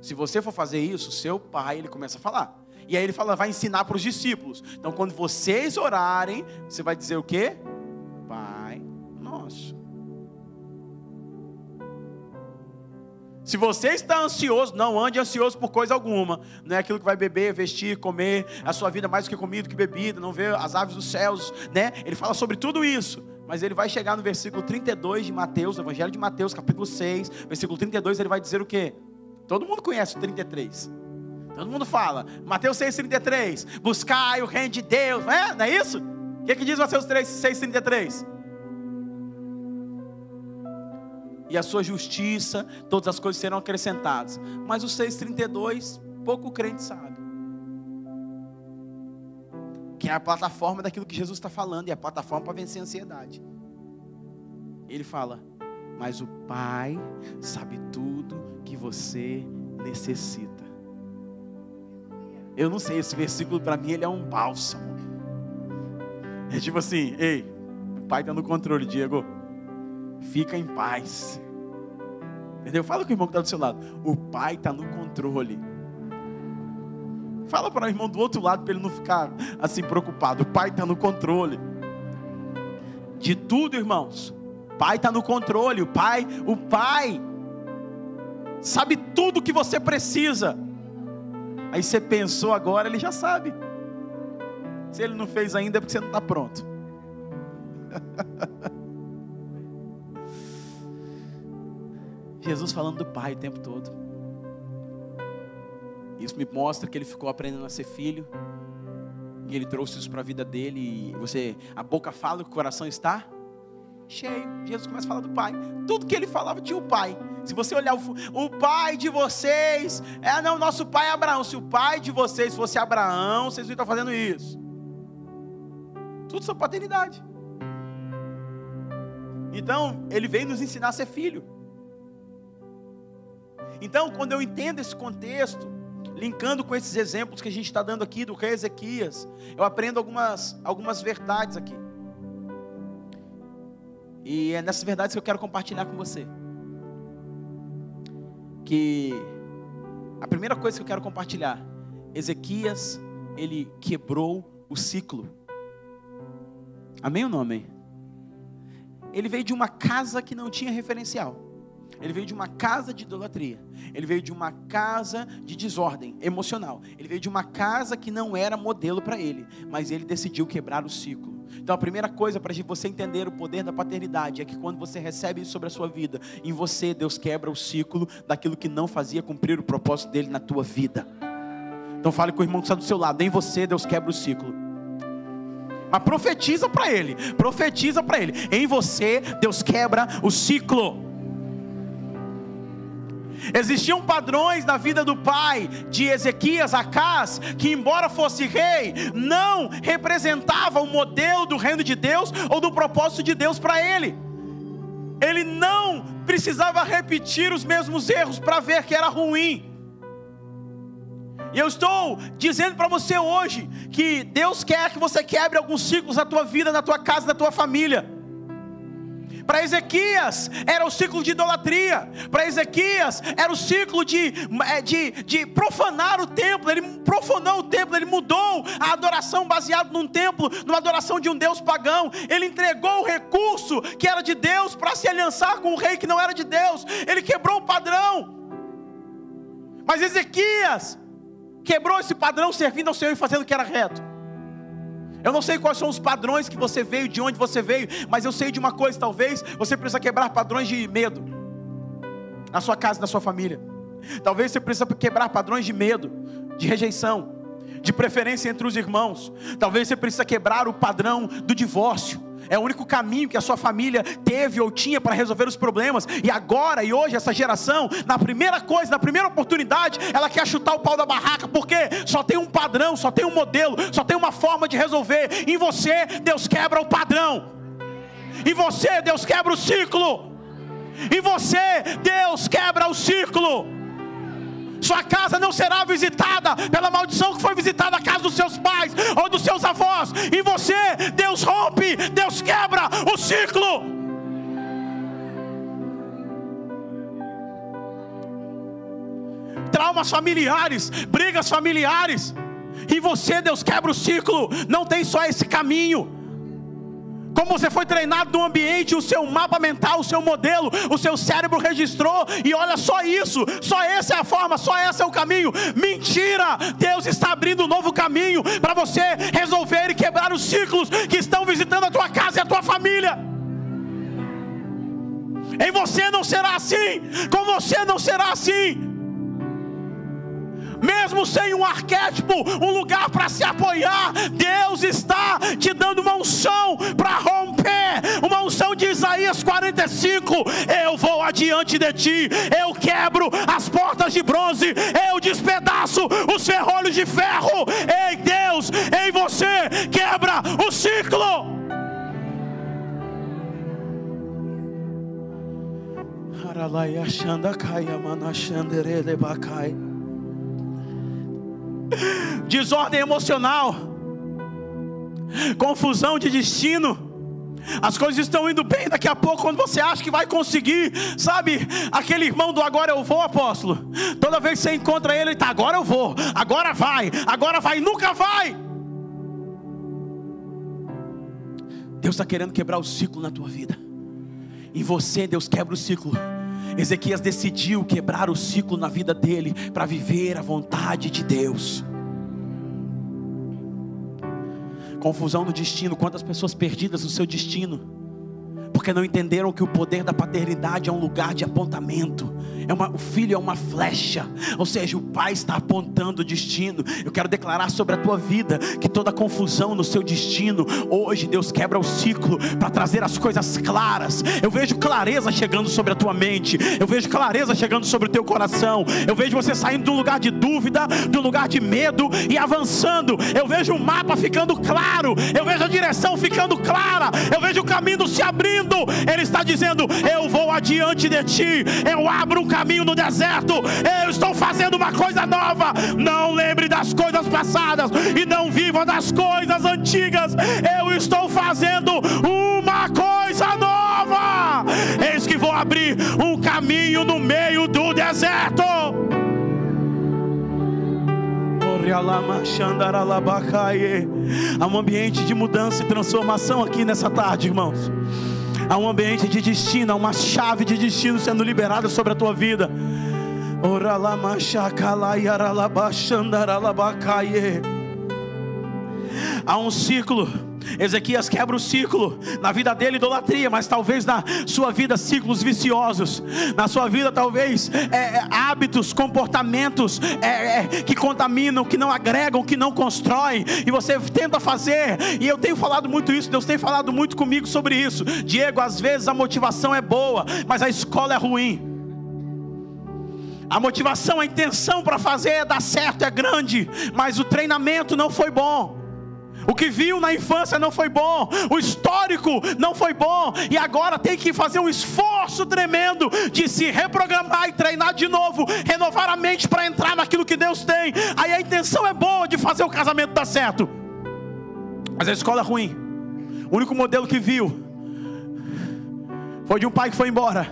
Se você for fazer isso, o seu pai, ele começa a falar. E aí ele fala, vai ensinar para os discípulos. Então, quando vocês orarem, você vai dizer o quê? Pai nosso. Se você está ansioso, não ande ansioso por coisa alguma. Não é aquilo que vai beber, vestir, comer, a sua vida mais do que comida, que bebida, não vê as aves dos céus, né? Ele fala sobre tudo isso. Mas ele vai chegar no versículo 32 de Mateus, Evangelho de Mateus, capítulo 6, versículo 32, ele vai dizer o quê? Todo mundo conhece o 33. Todo mundo fala. Mateus 6,33. Buscai o reino de Deus. Não é, não é isso? O que, que diz Mateus 6,33? e a sua justiça, todas as coisas serão acrescentadas. Mas o 6,32, pouco crente sabe. Que é a plataforma daquilo que Jesus está falando, e a plataforma para vencer a ansiedade. Ele fala: Mas o Pai sabe tudo que você necessita. Eu não sei, esse versículo para mim ele é um bálsamo. É tipo assim, ei, o Pai está no controle, Diego. Fica em paz. Entendeu? Fala com o irmão que está do seu lado. O Pai está no controle. Fala para o irmão do outro lado para ele não ficar assim preocupado. O Pai está no controle. De tudo, irmãos. O Pai está no controle. O Pai, o Pai sabe tudo que você precisa. Aí você pensou agora, ele já sabe. Se ele não fez ainda é porque você não está pronto. Jesus falando do Pai o tempo todo. Isso me mostra que ele ficou aprendendo a ser filho. E ele trouxe isso para a vida dele. E você, a boca fala, o coração está cheio. Jesus começa a falar do Pai. Tudo que ele falava tinha o Pai. Se você olhar o, o pai de vocês, é não, nosso pai é Abraão. Se o pai de vocês fosse Abraão, vocês não estão fazendo isso. Tudo sobre paternidade. Então, ele veio nos ensinar a ser filho. Então, quando eu entendo esse contexto, linkando com esses exemplos que a gente está dando aqui do rei Ezequias, eu aprendo algumas, algumas verdades aqui. E é nessas verdades que eu quero compartilhar com você. Que a primeira coisa que eu quero compartilhar, Ezequias, ele quebrou o ciclo. Amém ou não amém? Ele veio de uma casa que não tinha referencial. Ele veio de uma casa de idolatria. Ele veio de uma casa de desordem emocional. Ele veio de uma casa que não era modelo para ele, mas ele decidiu quebrar o ciclo. Então a primeira coisa para você entender o poder da paternidade é que quando você recebe isso sobre a sua vida, em você Deus quebra o ciclo daquilo que não fazia cumprir o propósito dele na tua vida. Então fale com o irmão que está do seu lado, em você Deus quebra o ciclo. Mas profetiza para ele, profetiza para ele. Em você Deus quebra o ciclo. Existiam padrões na vida do pai de Ezequias, Acás, que embora fosse rei, não representava o modelo do reino de Deus ou do propósito de Deus para ele. Ele não precisava repetir os mesmos erros para ver que era ruim. E eu estou dizendo para você hoje que Deus quer que você quebre alguns ciclos na tua vida, na tua casa, na tua família. Para Ezequias era o ciclo de idolatria. Para Ezequias era o ciclo de, é, de, de profanar o templo. Ele profanou o templo, ele mudou a adoração baseado num templo, numa adoração de um Deus pagão. Ele entregou o recurso que era de Deus para se aliançar com o rei que não era de Deus. Ele quebrou o padrão. Mas Ezequias quebrou esse padrão servindo ao Senhor e fazendo o que era reto. Eu não sei quais são os padrões que você veio, de onde você veio, mas eu sei de uma coisa: talvez você precisa quebrar padrões de medo na sua casa, na sua família. Talvez você precisa quebrar padrões de medo, de rejeição, de preferência entre os irmãos. Talvez você precisa quebrar o padrão do divórcio. É o único caminho que a sua família teve ou tinha para resolver os problemas. E agora e hoje, essa geração, na primeira coisa, na primeira oportunidade, ela quer chutar o pau da barraca, porque só tem um padrão, só tem um modelo, só tem uma forma de resolver. Em você, Deus quebra o padrão. Em você, Deus quebra o ciclo. Em você, Deus quebra o ciclo. Sua casa não será visitada pela maldição que foi visitada a casa dos seus pais ou dos seus avós. Em você, Deus rompe, Deus quebra o ciclo. Traumas familiares, brigas familiares. Em você, Deus quebra o ciclo. Não tem só esse caminho. Como você foi treinado no ambiente, o seu mapa mental, o seu modelo, o seu cérebro registrou, e olha só isso, só essa é a forma, só esse é o caminho. Mentira! Deus está abrindo um novo caminho para você resolver e quebrar os ciclos que estão visitando a tua casa e a tua família. Em você não será assim, com você não será assim. Mesmo sem um arquétipo, um lugar para se apoiar, Deus está te dando uma unção para romper, uma unção de Isaías 45. Eu vou adiante de ti, eu quebro as portas de bronze, eu despedaço os ferrolhos de ferro. Ei, Deus, em você quebra o ciclo. Desordem emocional, confusão de destino. As coisas estão indo bem, daqui a pouco, quando você acha que vai conseguir, sabe, aquele irmão do agora eu vou, apóstolo. Toda vez que você encontra ele, ele está, agora eu vou, agora vai, agora vai, nunca vai. Deus está querendo quebrar o ciclo na tua vida. Em você, Deus quebra o ciclo. Ezequias decidiu quebrar o ciclo na vida dele para viver a vontade de Deus. Confusão no destino, quantas pessoas perdidas no seu destino porque não entenderam que o poder da paternidade é um lugar de apontamento. É uma, o filho é uma flecha, ou seja, o pai está apontando o destino. Eu quero declarar sobre a tua vida que toda confusão no seu destino, hoje Deus quebra o ciclo para trazer as coisas claras. Eu vejo clareza chegando sobre a tua mente, eu vejo clareza chegando sobre o teu coração. Eu vejo você saindo de um lugar de dúvida, de um lugar de medo e avançando. Eu vejo o mapa ficando claro, eu vejo a direção ficando clara, eu vejo o caminho se abrindo ele está dizendo: Eu vou adiante de ti, eu abro um caminho no deserto, eu estou fazendo uma coisa nova. Não lembre das coisas passadas e não viva das coisas antigas. Eu estou fazendo uma coisa nova. Eis que vou abrir um caminho no meio do deserto. Há um ambiente de mudança e transformação aqui nessa tarde, irmãos. Há um ambiente de destino, há uma chave de destino sendo liberada sobre a tua vida. Há um ciclo. Ezequias quebra o ciclo na vida dele, idolatria, mas talvez na sua vida, ciclos viciosos, na sua vida, talvez é, é, hábitos, comportamentos é, é, que contaminam, que não agregam, que não constroem, e você tenta fazer, e eu tenho falado muito isso, Deus tem falado muito comigo sobre isso. Diego, às vezes a motivação é boa, mas a escola é ruim. A motivação, a intenção para fazer é dar certo é grande, mas o treinamento não foi bom. O que viu na infância não foi bom, o histórico não foi bom, e agora tem que fazer um esforço tremendo de se reprogramar e treinar de novo, renovar a mente para entrar naquilo que Deus tem. Aí a intenção é boa de fazer o casamento dar certo, mas a escola é ruim. O único modelo que viu foi de um pai que foi embora,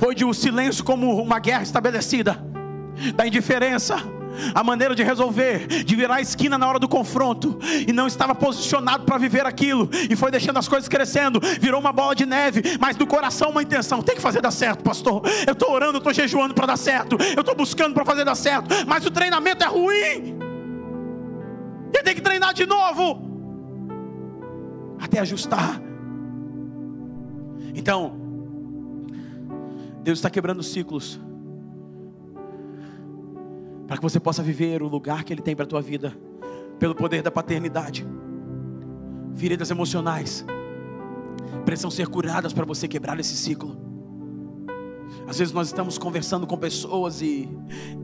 foi de um silêncio como uma guerra estabelecida, da indiferença a maneira de resolver, de virar a esquina na hora do confronto, e não estava posicionado para viver aquilo, e foi deixando as coisas crescendo, virou uma bola de neve, mas no coração uma intenção: tem que fazer dar certo, pastor. Eu estou orando, eu estou jejuando para dar certo, eu estou buscando para fazer dar certo, mas o treinamento é ruim, e tem que treinar de novo, até ajustar. Então, Deus está quebrando ciclos para que você possa viver o lugar que Ele tem para a tua vida, pelo poder da paternidade. Feridas emocionais precisam ser curadas para você quebrar esse ciclo. Às vezes nós estamos conversando com pessoas e,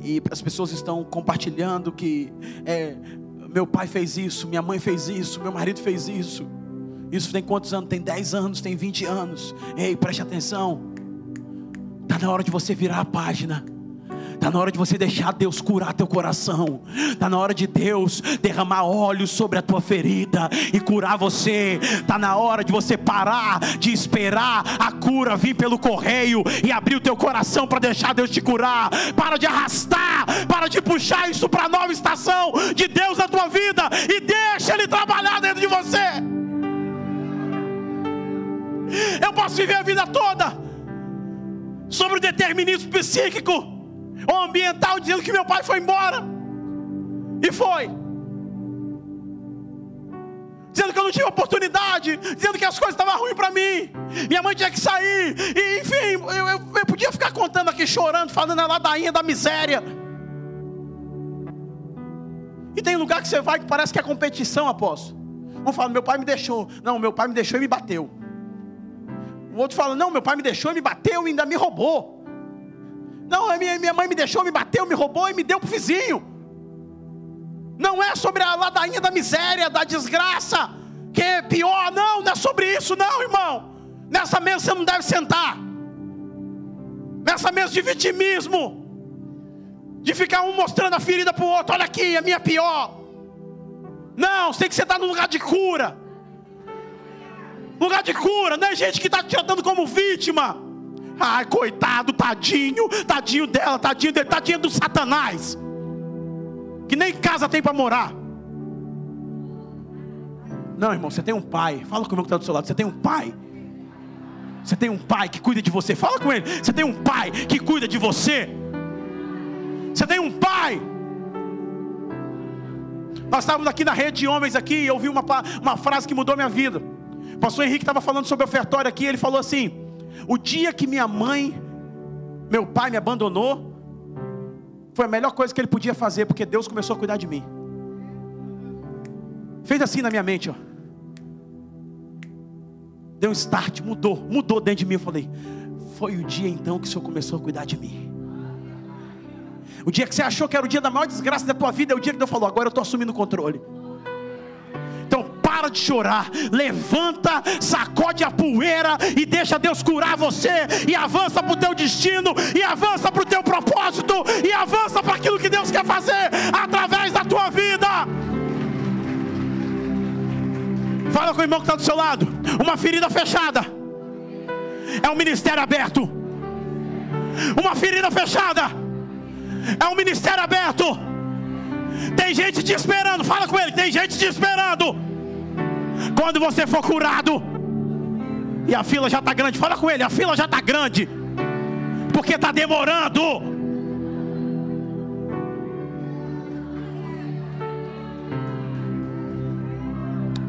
e as pessoas estão compartilhando que é, meu pai fez isso, minha mãe fez isso, meu marido fez isso. Isso tem quantos anos? Tem 10 anos, tem 20 anos. Ei, preste atenção. Está na hora de você virar a página Está na hora de você deixar Deus curar teu coração. Está na hora de Deus derramar óleo sobre a tua ferida e curar você. Está na hora de você parar de esperar a cura vir pelo correio e abrir o teu coração para deixar Deus te curar. Para de arrastar, para de puxar isso para a nova estação de Deus na tua vida e deixa Ele trabalhar dentro de você. Eu posso viver a vida toda sobre o determinismo psíquico ou ambiental dizendo que meu pai foi embora. E foi. Dizendo que eu não tinha oportunidade, dizendo que as coisas estavam ruins para mim, minha mãe tinha que sair, e enfim, eu, eu, eu, podia ficar contando aqui chorando, falando a ladainha da miséria. tem lugar que você vai que parece que é competição, apóstolo. Um fala, meu pai me deixou. Não, meu pai me deixou e me bateu. O outro fala, não, meu pai me deixou e me bateu e ainda me roubou. Não, minha, minha mãe me deixou, me bateu, me roubou e me deu pro vizinho. Não é sobre a ladainha da miséria, da desgraça, que é pior, não, não é sobre isso, não, irmão. Nessa mesa você não deve sentar. Nessa mesa de vitimismo, de ficar um mostrando a ferida para o outro, olha aqui, a minha pior. Não, você tem que sentar no lugar de cura. Lugar de cura, não é gente que está te tratando como vítima. Ai, coitado, tadinho, tadinho dela, tadinho dele, tadinho do Satanás. Que nem casa tem para morar. Não, irmão, você tem um pai. Fala comigo que está do seu lado. Você tem um pai. Você tem um pai que cuida de você. Fala com ele. Você tem um pai que cuida de você. Você tem um pai. Nós estávamos aqui na rede de homens aqui e eu ouvi uma, uma frase que mudou minha vida. O pastor Henrique estava falando sobre ofertório aqui. Ele falou assim: O dia que minha mãe, meu pai me abandonou, foi a melhor coisa que ele podia fazer, porque Deus começou a cuidar de mim. Fez assim na minha mente, ó. Deu um start, mudou, mudou dentro de mim. Eu falei: Foi o dia então que o Senhor começou a cuidar de mim. O dia que você achou que era o dia da maior desgraça da tua vida, é o dia que Deus falou: agora eu estou assumindo o controle. Para de chorar, levanta, sacode a poeira e deixa Deus curar você, e avança para o teu destino, e avança para o teu propósito, e avança para aquilo que Deus quer fazer através da tua vida. Fala com o irmão que está do seu lado. Uma ferida fechada é um ministério aberto. Uma ferida fechada é um ministério aberto. Tem gente te esperando. Fala com ele. Tem gente te esperando. Quando você for curado. E a fila já está grande. Fala com ele. A fila já está grande. Porque está demorando.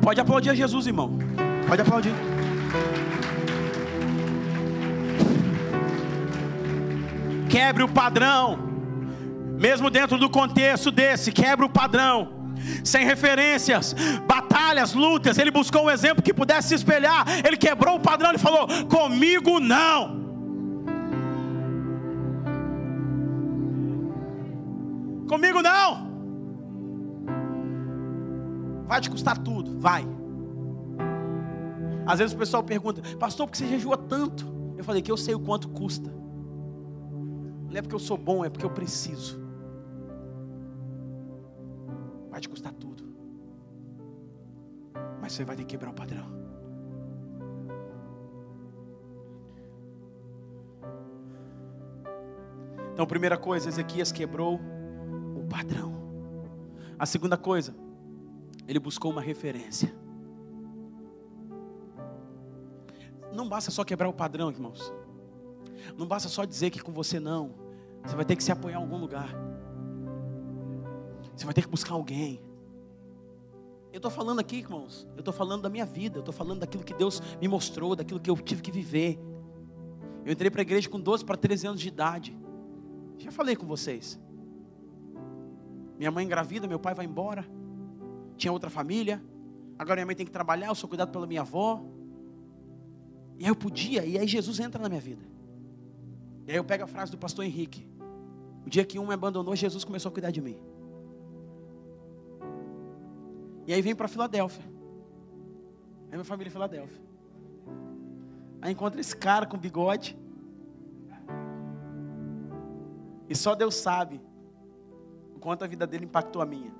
Pode aplaudir a Jesus, irmão. Pode aplaudir. Quebre o padrão. Mesmo dentro do contexto desse, quebra o padrão. Sem referências, batalhas, lutas, ele buscou um exemplo que pudesse se espelhar. Ele quebrou o padrão e falou: Comigo não. Comigo não. Vai te custar tudo, vai. Às vezes o pessoal pergunta, pastor, por que você jejua tanto? Eu falei que eu sei o quanto custa. Não é porque eu sou bom, é porque eu preciso. Vai te custar tudo. Mas você vai ter que quebrar o padrão. Então, primeira coisa, Ezequias quebrou o padrão. A segunda coisa, ele buscou uma referência. Não basta só quebrar o padrão, irmãos. Não basta só dizer que com você não. Você vai ter que se apoiar em algum lugar. Você vai ter que buscar alguém. Eu estou falando aqui, irmãos, eu estou falando da minha vida, eu estou falando daquilo que Deus me mostrou, daquilo que eu tive que viver. Eu entrei para a igreja com 12 para 13 anos de idade. Já falei com vocês. Minha mãe engravida, meu pai vai embora. Tinha outra família. Agora minha mãe tem que trabalhar, eu sou cuidado pela minha avó. E aí eu podia, e aí Jesus entra na minha vida. E aí eu pego a frase do pastor Henrique. O dia que um me abandonou, Jesus começou a cuidar de mim. E aí vem para Filadélfia. Aí minha família é Filadélfia. Aí encontra esse cara com bigode. E só Deus sabe o quanto a vida dele impactou a minha.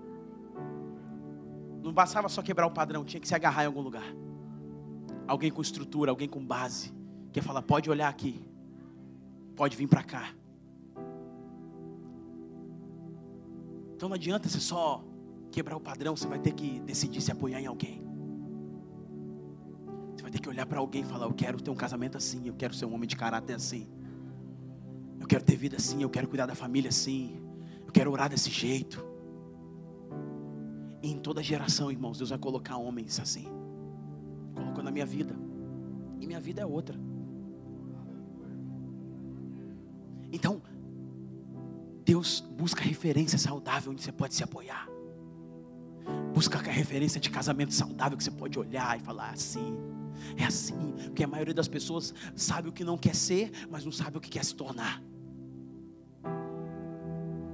Não bastava só quebrar o padrão, tinha que se agarrar em algum lugar. Alguém com estrutura, alguém com base, que ia falar: pode olhar aqui, pode vir para cá. Então não adianta você só quebrar o padrão, você vai ter que decidir se apoiar em alguém. Você vai ter que olhar para alguém e falar: Eu quero ter um casamento assim, eu quero ser um homem de caráter assim. Eu quero ter vida assim, eu quero cuidar da família assim. Eu quero orar desse jeito. E em toda geração, irmãos, Deus vai colocar homens assim. Colocou na minha vida. E minha vida é outra. Então, Deus busca referência saudável onde você pode se apoiar. Busca a referência de casamento saudável que você pode olhar e falar assim. É assim, porque a maioria das pessoas sabe o que não quer ser, mas não sabe o que quer se tornar.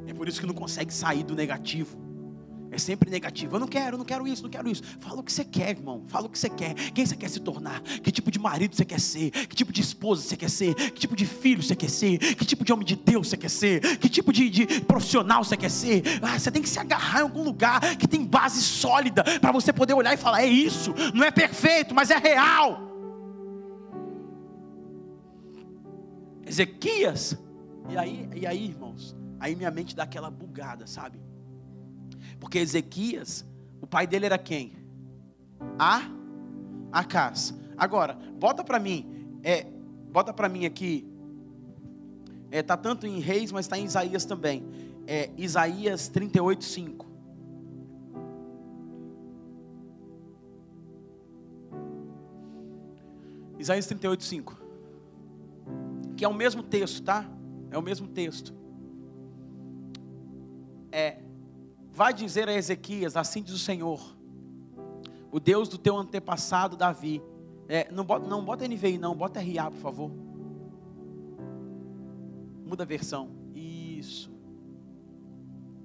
É por isso que não consegue sair do negativo. É sempre negativo. Eu não quero, não quero isso, não quero isso. Fala o que você quer, irmão. Fala o que você quer. Quem você quer se tornar? Que tipo de marido você quer ser? Que tipo de esposa você quer ser? Que tipo de filho você quer ser? Que tipo de homem de Deus você quer ser? Que tipo de, de profissional você quer ser? Ah, você tem que se agarrar em algum lugar que tem base sólida para você poder olhar e falar: é isso. Não é perfeito, mas é real. Ezequias. E aí, e aí, irmãos? Aí minha mente dá aquela bugada, sabe? Porque Ezequias, o pai dele era quem? A Acas. Agora, bota para mim, é, bota para mim aqui. É, tá tanto em Reis, mas está em Isaías também. É, Isaías 38, 5. Isaías 38, 5. Que é o mesmo texto, tá? É o mesmo texto. É, Vai dizer a Ezequias: Assim diz o Senhor, o Deus do teu antepassado Davi. É, não, bota, não bota NVI, não, bota RA, por favor. Muda a versão. Isso.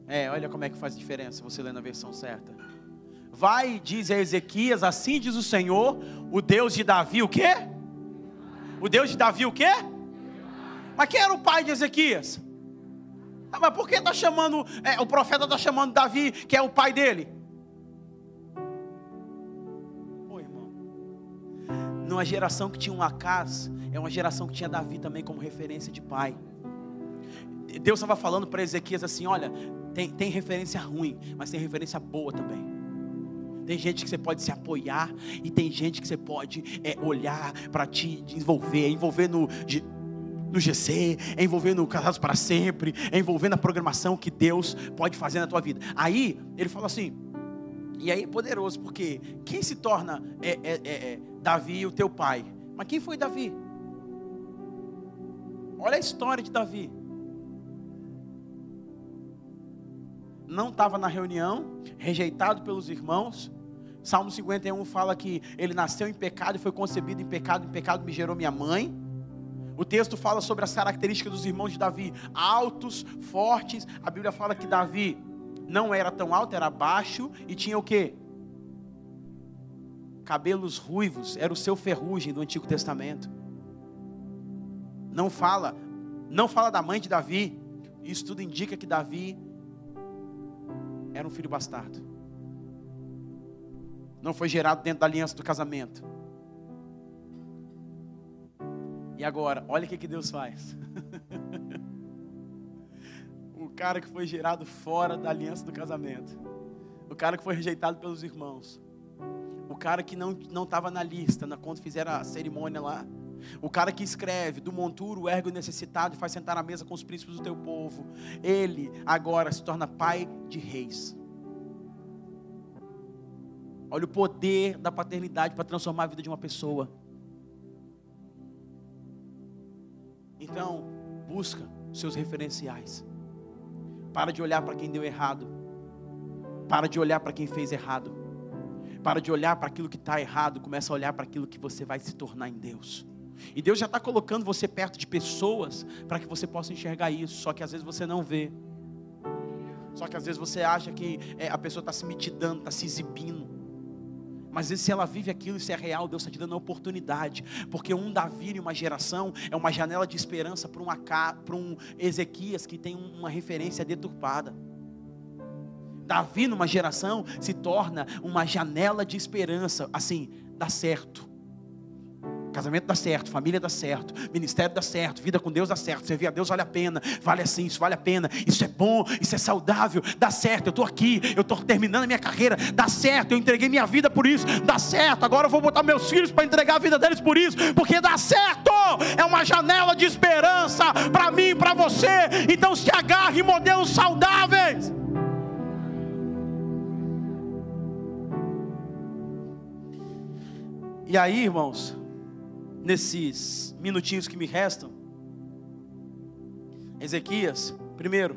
É, olha como é que faz diferença você lendo a versão certa. Vai, diz a Ezequias, assim diz o Senhor, o Deus de Davi, o quê? O Deus de Davi, o quê? Mas quem era o pai de Ezequias? Ah, mas por que está chamando, é, o profeta está chamando Davi, que é o pai dele? Oi, irmão. Numa geração que tinha um Acas, é uma geração que tinha Davi também como referência de pai. Deus estava falando para Ezequias assim: olha, tem, tem referência ruim, mas tem referência boa também. Tem gente que você pode se apoiar e tem gente que você pode é, olhar para te desenvolver, envolver no, no GC, envolvendo o Casados para Sempre, envolvendo a programação que Deus pode fazer na tua vida. Aí ele fala assim, e aí é poderoso, porque quem se torna é, é, é, é, Davi, o teu pai? Mas quem foi Davi? Olha a história de Davi. Não estava na reunião, rejeitado pelos irmãos. Salmo 51 fala que ele nasceu em pecado e foi concebido em pecado, em pecado me gerou minha mãe. O texto fala sobre as características dos irmãos de Davi, altos, fortes. A Bíblia fala que Davi não era tão alto, era baixo e tinha o quê? Cabelos ruivos, era o seu ferrugem do Antigo Testamento. Não fala, não fala da mãe de Davi. Isso tudo indica que Davi era um filho bastardo. Não foi gerado dentro da aliança do casamento. E agora, olha o que, que Deus faz. o cara que foi gerado fora da aliança do casamento. O cara que foi rejeitado pelos irmãos. O cara que não estava na lista, na, quando fizeram a cerimônia lá. O cara que escreve do monturo, o ergo necessitado e faz sentar à mesa com os príncipes do teu povo. Ele agora se torna pai de reis. Olha o poder da paternidade para transformar a vida de uma pessoa. Então, busca os seus referenciais. Para de olhar para quem deu errado. Para de olhar para quem fez errado. Para de olhar para aquilo que está errado. Começa a olhar para aquilo que você vai se tornar em Deus. E Deus já está colocando você perto de pessoas para que você possa enxergar isso. Só que às vezes você não vê. Só que às vezes você acha que é, a pessoa está se mitidando, está se exibindo. Mas se ela vive aquilo, isso é real, Deus está te dando a oportunidade. Porque um Davi e uma geração é uma janela de esperança para um Ezequias que tem uma referência deturpada. Davi, numa geração, se torna uma janela de esperança. Assim, dá certo. Casamento dá certo, família dá certo, ministério dá certo, vida com Deus dá certo, servir a Deus vale a pena, vale assim, isso vale a pena, isso é bom, isso é saudável, dá certo, eu estou aqui, eu estou terminando a minha carreira, dá certo, eu entreguei minha vida por isso, dá certo, agora eu vou botar meus filhos para entregar a vida deles por isso, porque dá certo, é uma janela de esperança para mim e para você, então se agarre modelos saudáveis. E aí, irmãos, nesses minutinhos que me restam, Ezequias, primeiro,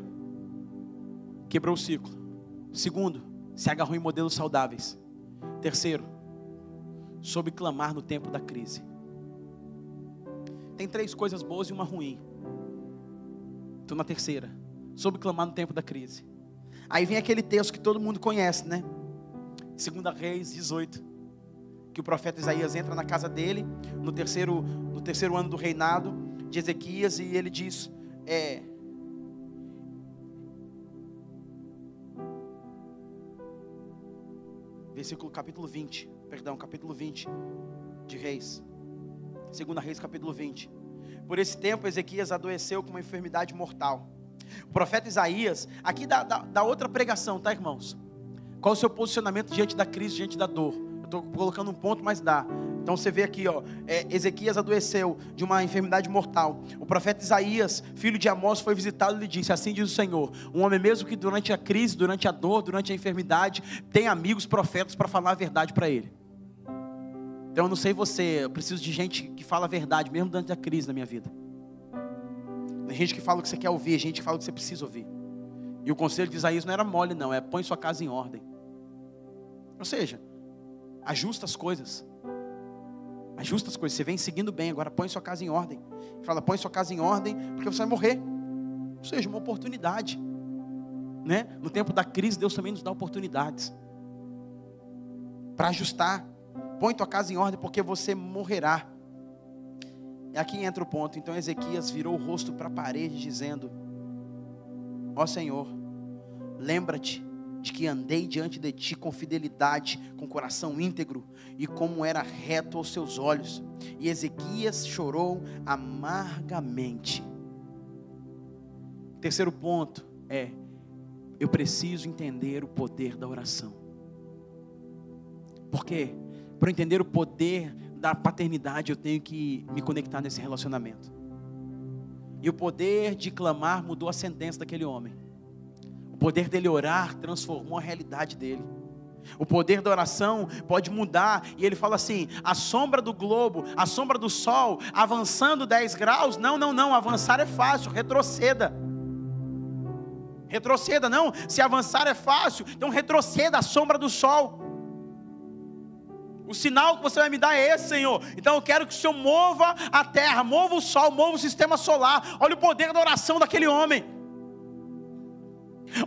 quebrou o ciclo. Segundo, se agarrou em modelos saudáveis. Terceiro, soube clamar no tempo da crise. Tem três coisas boas e uma ruim. Estou na terceira. Soube clamar no tempo da crise. Aí vem aquele texto que todo mundo conhece, né? Segunda Reis 18. Que o profeta Isaías entra na casa dele, no terceiro, no terceiro ano do reinado de Ezequias, e ele diz: é, versículo capítulo 20, perdão, capítulo 20 de Reis. Segunda Reis, capítulo 20. Por esse tempo, Ezequias adoeceu com uma enfermidade mortal. O profeta Isaías, aqui da, da, da outra pregação, tá, irmãos? Qual o seu posicionamento diante da crise, diante da dor? Estou colocando um ponto, mas dá. Então você vê aqui, ó, é, Ezequias adoeceu de uma enfermidade mortal. O profeta Isaías, filho de Amós, foi visitá-lo e lhe disse: Assim diz o Senhor: Um homem mesmo que durante a crise, durante a dor, durante a enfermidade, tem amigos profetas para falar a verdade para ele. Então eu não sei você, eu preciso de gente que fala a verdade, mesmo durante a crise na minha vida. Tem gente que fala o que você quer ouvir, gente que fala o que você precisa ouvir. E o conselho de Isaías não era mole, não, é põe sua casa em ordem. Ou seja, ajusta as coisas. Ajusta as coisas. Você vem seguindo bem, agora põe sua casa em ordem. Fala, põe sua casa em ordem, porque você vai morrer. Ou seja, uma oportunidade. Né? No tempo da crise, Deus também nos dá oportunidades para ajustar. Põe tua casa em ordem, porque você morrerá. E aqui entra o ponto. Então Ezequias virou o rosto para a parede, dizendo: Ó Senhor, lembra-te de que andei diante de ti com fidelidade, com coração íntegro e como era reto aos seus olhos. E Ezequias chorou amargamente. Terceiro ponto é: eu preciso entender o poder da oração. Por quê? Para entender o poder da paternidade, eu tenho que me conectar nesse relacionamento. E o poder de clamar mudou a sentença daquele homem. Poder dele orar transformou a realidade dele. O poder da oração pode mudar, e ele fala assim: a sombra do globo, a sombra do sol, avançando 10 graus. Não, não, não, avançar é fácil, retroceda. Retroceda, não, se avançar é fácil, então retroceda a sombra do sol. O sinal que você vai me dar é esse, Senhor. Então eu quero que o Senhor mova a terra, mova o sol, mova o sistema solar. Olha o poder da oração daquele homem.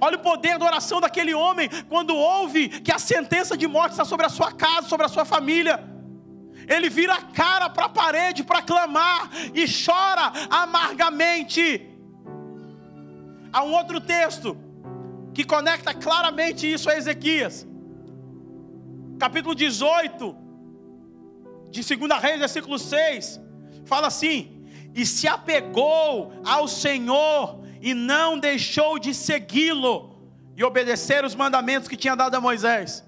Olha o poder da oração daquele homem quando ouve que a sentença de morte está sobre a sua casa, sobre a sua família. Ele vira a cara para a parede para clamar e chora amargamente. Há um outro texto que conecta claramente isso a Ezequias capítulo 18, de 2 Reis, versículo 6, fala assim: E se apegou ao Senhor e não deixou de segui-lo e obedecer os mandamentos que tinha dado a Moisés.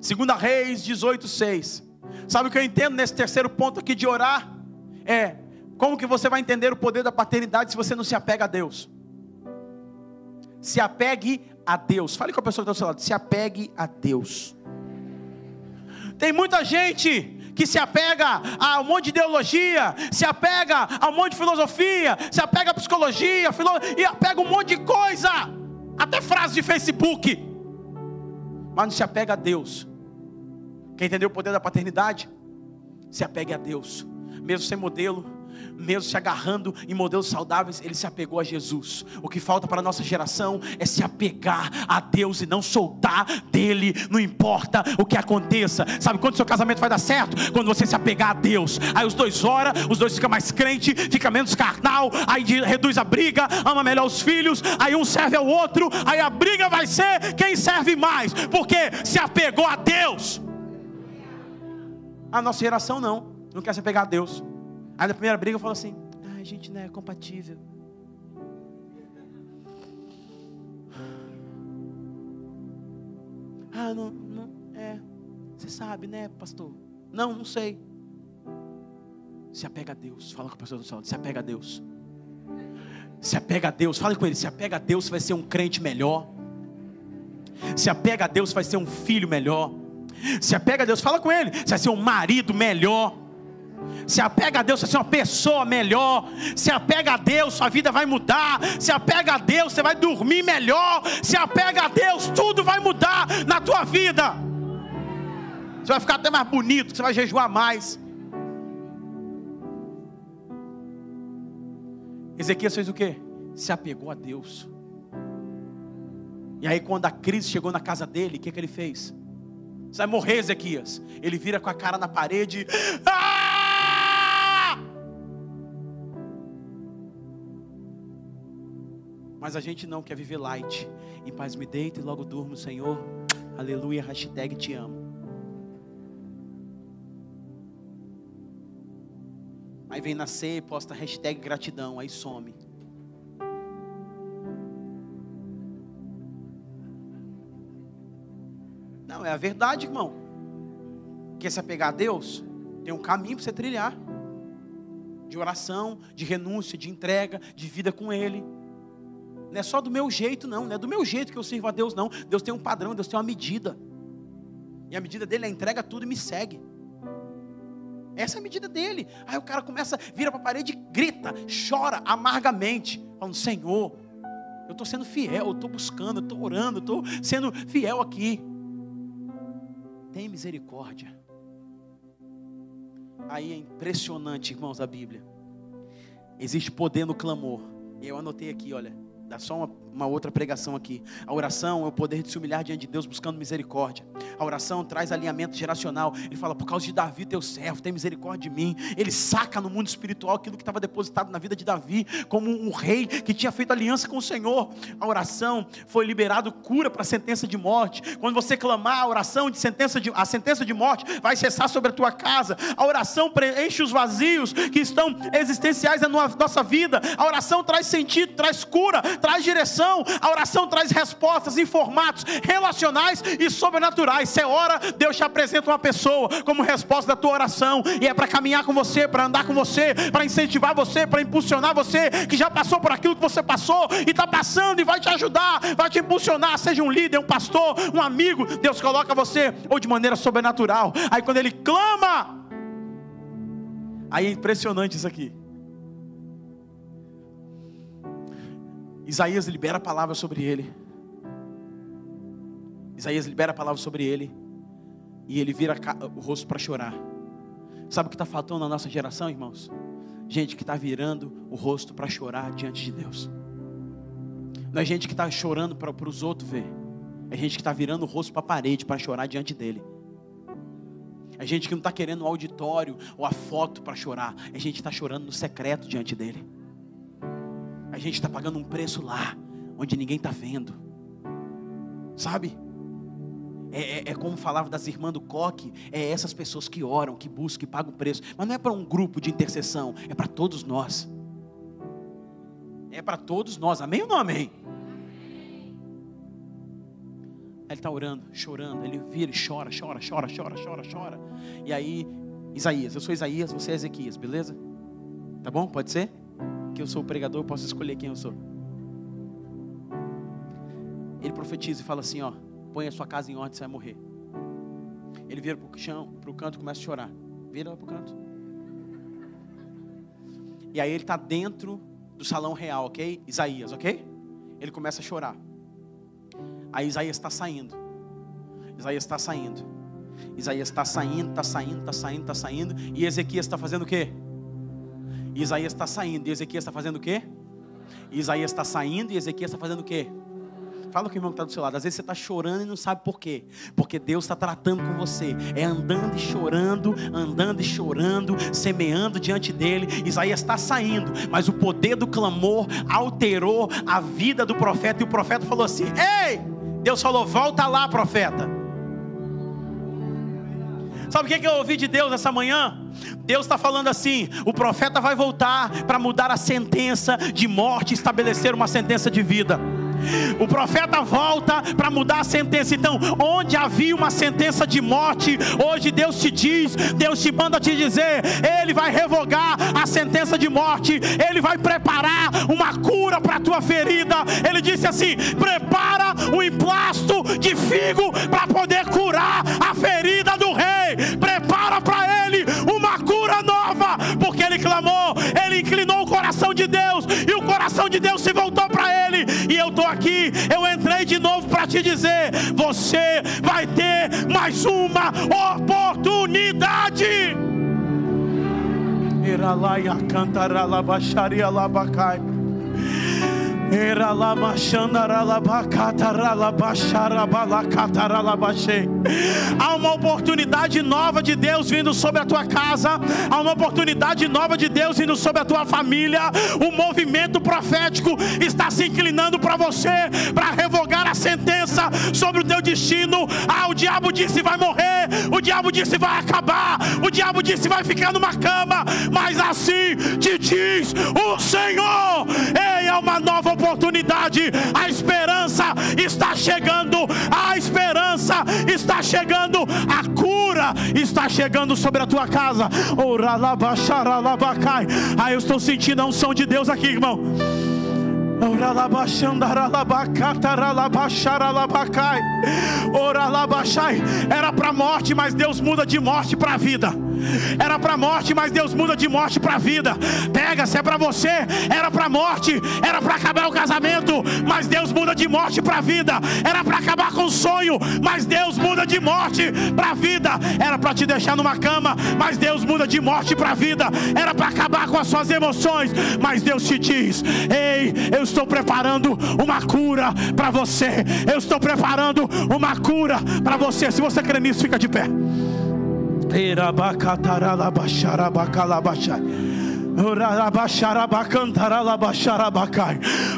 2 Reis 18, 6. Sabe o que eu entendo nesse terceiro ponto aqui de orar? É como que você vai entender o poder da paternidade se você não se apega a Deus? Se apegue a Deus. Fale com a pessoa que está ao seu lado. Se apegue a Deus. Tem muita gente que se apega a um monte de ideologia, se apega a um monte de filosofia, se apega a psicologia, filo... e apega um monte de coisa, até frase de Facebook, mas não se apega a Deus. Quer entender o poder da paternidade? Se apegue a Deus, mesmo sem modelo, mesmo se agarrando em modelos saudáveis, ele se apegou a Jesus. O que falta para a nossa geração é se apegar a Deus e não soltar dele, não importa o que aconteça. Sabe quando seu casamento vai dar certo? Quando você se apegar a Deus. Aí os dois oram, os dois ficam mais crente, fica menos carnal, aí reduz a briga, ama melhor os filhos, aí um serve ao outro, aí a briga vai ser quem serve mais, porque se apegou a Deus. A nossa geração não, não quer se apegar a Deus. Aí na primeira briga eu falo assim: ai, gente, não é compatível. Ah, não, não, é. Você sabe, né, pastor? Não, não sei. Se apega a Deus. Fala com a pessoa do seu se apega a Deus. Se apega a Deus. Fala com ele, se apega a Deus, vai ser um crente melhor. Se apega a Deus, vai ser um filho melhor. Se apega a Deus, fala com ele, vai ser um marido melhor. Se apega a Deus, você ser uma pessoa melhor. Se apega a Deus, sua vida vai mudar. Se apega a Deus, você vai dormir melhor. Se apega a Deus, tudo vai mudar na tua vida. Você vai ficar até mais bonito, você vai jejuar mais. Ezequias fez o quê? Se apegou a Deus. E aí, quando a crise chegou na casa dele, o que, que ele fez? Você vai morrer, Ezequias. Ele vira com a cara na parede. Ah! Mas a gente não quer viver light. Em paz me deito e logo durmo, Senhor. Aleluia, hashtag te amo. Aí vem nascer e posta hashtag gratidão, aí some. Não, é a verdade, irmão. Quer se apegar a Deus? Tem um caminho para você trilhar. De oração, de renúncia, de entrega, de vida com Ele. Não é só do meu jeito, não. Não é do meu jeito que eu sirvo a Deus, não. Deus tem um padrão, Deus tem uma medida. E a medida dele é entrega tudo e me segue. Essa é a medida dele. Aí o cara começa, vira para a parede grita, chora amargamente, falando: Senhor, eu estou sendo fiel, eu estou buscando, eu estou orando, eu estou sendo fiel aqui. Tem misericórdia. Aí é impressionante, irmãos, da Bíblia. Existe poder no clamor. Eu anotei aqui, olha. Dá só uma, uma, outra pregação aqui. A oração é o poder de se humilhar diante de Deus buscando misericórdia. A oração traz alinhamento geracional. Ele fala, por causa de Davi, teu servo, tem misericórdia de mim. Ele saca no mundo espiritual aquilo que estava depositado na vida de Davi, como um rei que tinha feito aliança com o Senhor. A oração foi liberado cura para a sentença de morte. Quando você clamar a oração de sentença de, a sentença de morte vai cessar sobre a tua casa. A oração preenche os vazios que estão existenciais na nossa vida. A oração traz sentido, traz cura traz direção, a oração traz respostas em formatos relacionais e sobrenaturais. Você ora, Deus te apresenta uma pessoa como resposta da tua oração, e é para caminhar com você, para andar com você, para incentivar você, para impulsionar você, que já passou por aquilo que você passou e está passando e vai te ajudar, vai te impulsionar. Seja um líder, um pastor, um amigo, Deus coloca você, ou de maneira sobrenatural. Aí quando ele clama, aí é impressionante isso aqui. Isaías libera a palavra sobre ele. Isaías libera a palavra sobre ele. E ele vira o rosto para chorar. Sabe o que está faltando na nossa geração, irmãos? Gente que está virando o rosto para chorar diante de Deus. Não é gente que está chorando para os outros ver. É gente que está virando o rosto para a parede para chorar diante dele. É gente que não está querendo o auditório ou a foto para chorar. É gente que está chorando no secreto diante dele. A gente está pagando um preço lá, onde ninguém está vendo. Sabe? É, é, é, como falava das irmãs do coque, é essas pessoas que oram, que buscam, que pagam preço. Mas não é para um grupo de intercessão, é para todos nós. É para todos nós, amém ou não amém? Ele está orando, chorando, ele vira e chora, chora, chora, chora, chora, chora. E aí, Isaías, eu sou Isaías, você é Ezequias, beleza? Tá bom? Pode ser? Que eu sou o pregador, eu posso escolher quem eu sou. Ele profetiza e fala assim: ó, põe a sua casa em ordem, você vai morrer. Ele vira para o chão, para o canto, começa a chorar. Vira para o canto. E aí ele está dentro do salão real, ok? Isaías, ok? Ele começa a chorar. Aí Isaías está saindo. Isaías está saindo. Isaías está saindo, está saindo, está saindo, está saindo. E Ezequias está fazendo o quê? Isaías está saindo e Ezequias está fazendo o quê? Isaías está saindo e Ezequias está fazendo o quê? Fala com o irmão que está do seu lado. Às vezes você está chorando e não sabe por quê. Porque Deus está tratando com você. É andando e chorando, andando e chorando, semeando diante dele. Isaías está saindo, mas o poder do clamor alterou a vida do profeta. E o profeta falou assim: Ei! Deus falou: Volta lá, profeta. Sabe o que eu ouvi de Deus essa manhã? Deus está falando assim: o profeta vai voltar para mudar a sentença de morte e estabelecer uma sentença de vida. O profeta volta para mudar a sentença. Então, onde havia uma sentença de morte, hoje Deus te diz, Deus te manda te dizer, Ele vai revogar a sentença de morte, Ele vai preparar uma cura para a tua ferida. Ele disse assim: prepara o emplasto de figo para poder curar a ferida do rei. Prepara para ele nova clamou, ele inclinou o coração de Deus e o coração de Deus se voltou para ele. E eu estou aqui, eu entrei de novo para te dizer: você vai ter mais uma oportunidade. Iralaia cantará labaxaria labacai. Há uma oportunidade nova de Deus vindo sobre a tua casa, há uma oportunidade nova de Deus vindo sobre a tua família. O movimento profético está se inclinando para você, para revogar a sentença sobre o teu destino. Ah, o diabo disse vai morrer, o diabo disse vai acabar, o diabo disse vai ficar numa cama, mas assim te diz o Senhor. Ei, é uma nova oportunidade oportunidade, a esperança está chegando, a esperança está chegando, a cura está chegando sobre a tua casa. Ah, eu estou sentindo a unção de Deus aqui, irmão. Era para morte, mas Deus muda de morte para vida. Era para morte, mas Deus muda de morte para vida. Pega, se é para você, era para morte, era para acabar o casamento, mas Deus muda de morte para vida. Era para acabar com o sonho, mas Deus muda de morte para vida. Era para te deixar numa cama, mas Deus muda de morte para vida. Era para acabar com as suas emoções, mas Deus te diz: "Ei, eu estou preparando uma cura para você. Eu estou preparando uma cura para você. Se você crê nisso, fica de pé.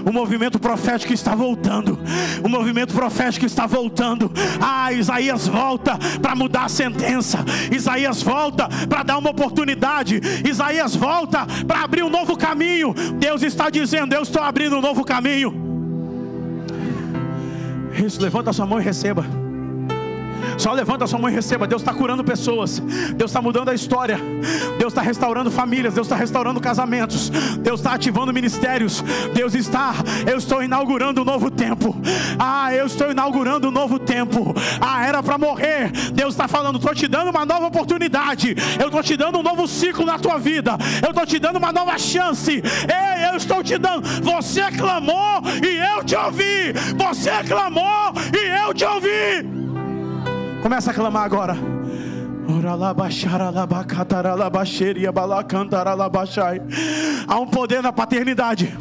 O movimento profético está voltando. O movimento profético está voltando. Ah, Isaías volta para mudar a sentença. Isaías volta para dar uma oportunidade. Isaías volta para abrir um novo caminho. Deus está dizendo: Eu estou abrindo um novo caminho. Isso, levanta sua mão e receba. Só levanta a sua mão e receba. Deus está curando pessoas. Deus está mudando a história. Deus está restaurando famílias. Deus está restaurando casamentos. Deus está ativando ministérios. Deus está. Eu estou inaugurando um novo tempo. Ah, eu estou inaugurando um novo tempo. Ah, era para morrer. Deus está falando. Estou te dando uma nova oportunidade. Eu estou te dando um novo ciclo na tua vida. Eu estou te dando uma nova chance. Ei, eu estou te dando. Você clamou e eu te ouvi. Você clamou e eu te ouvi. Começa a clamar agora. Há um poder na paternidade.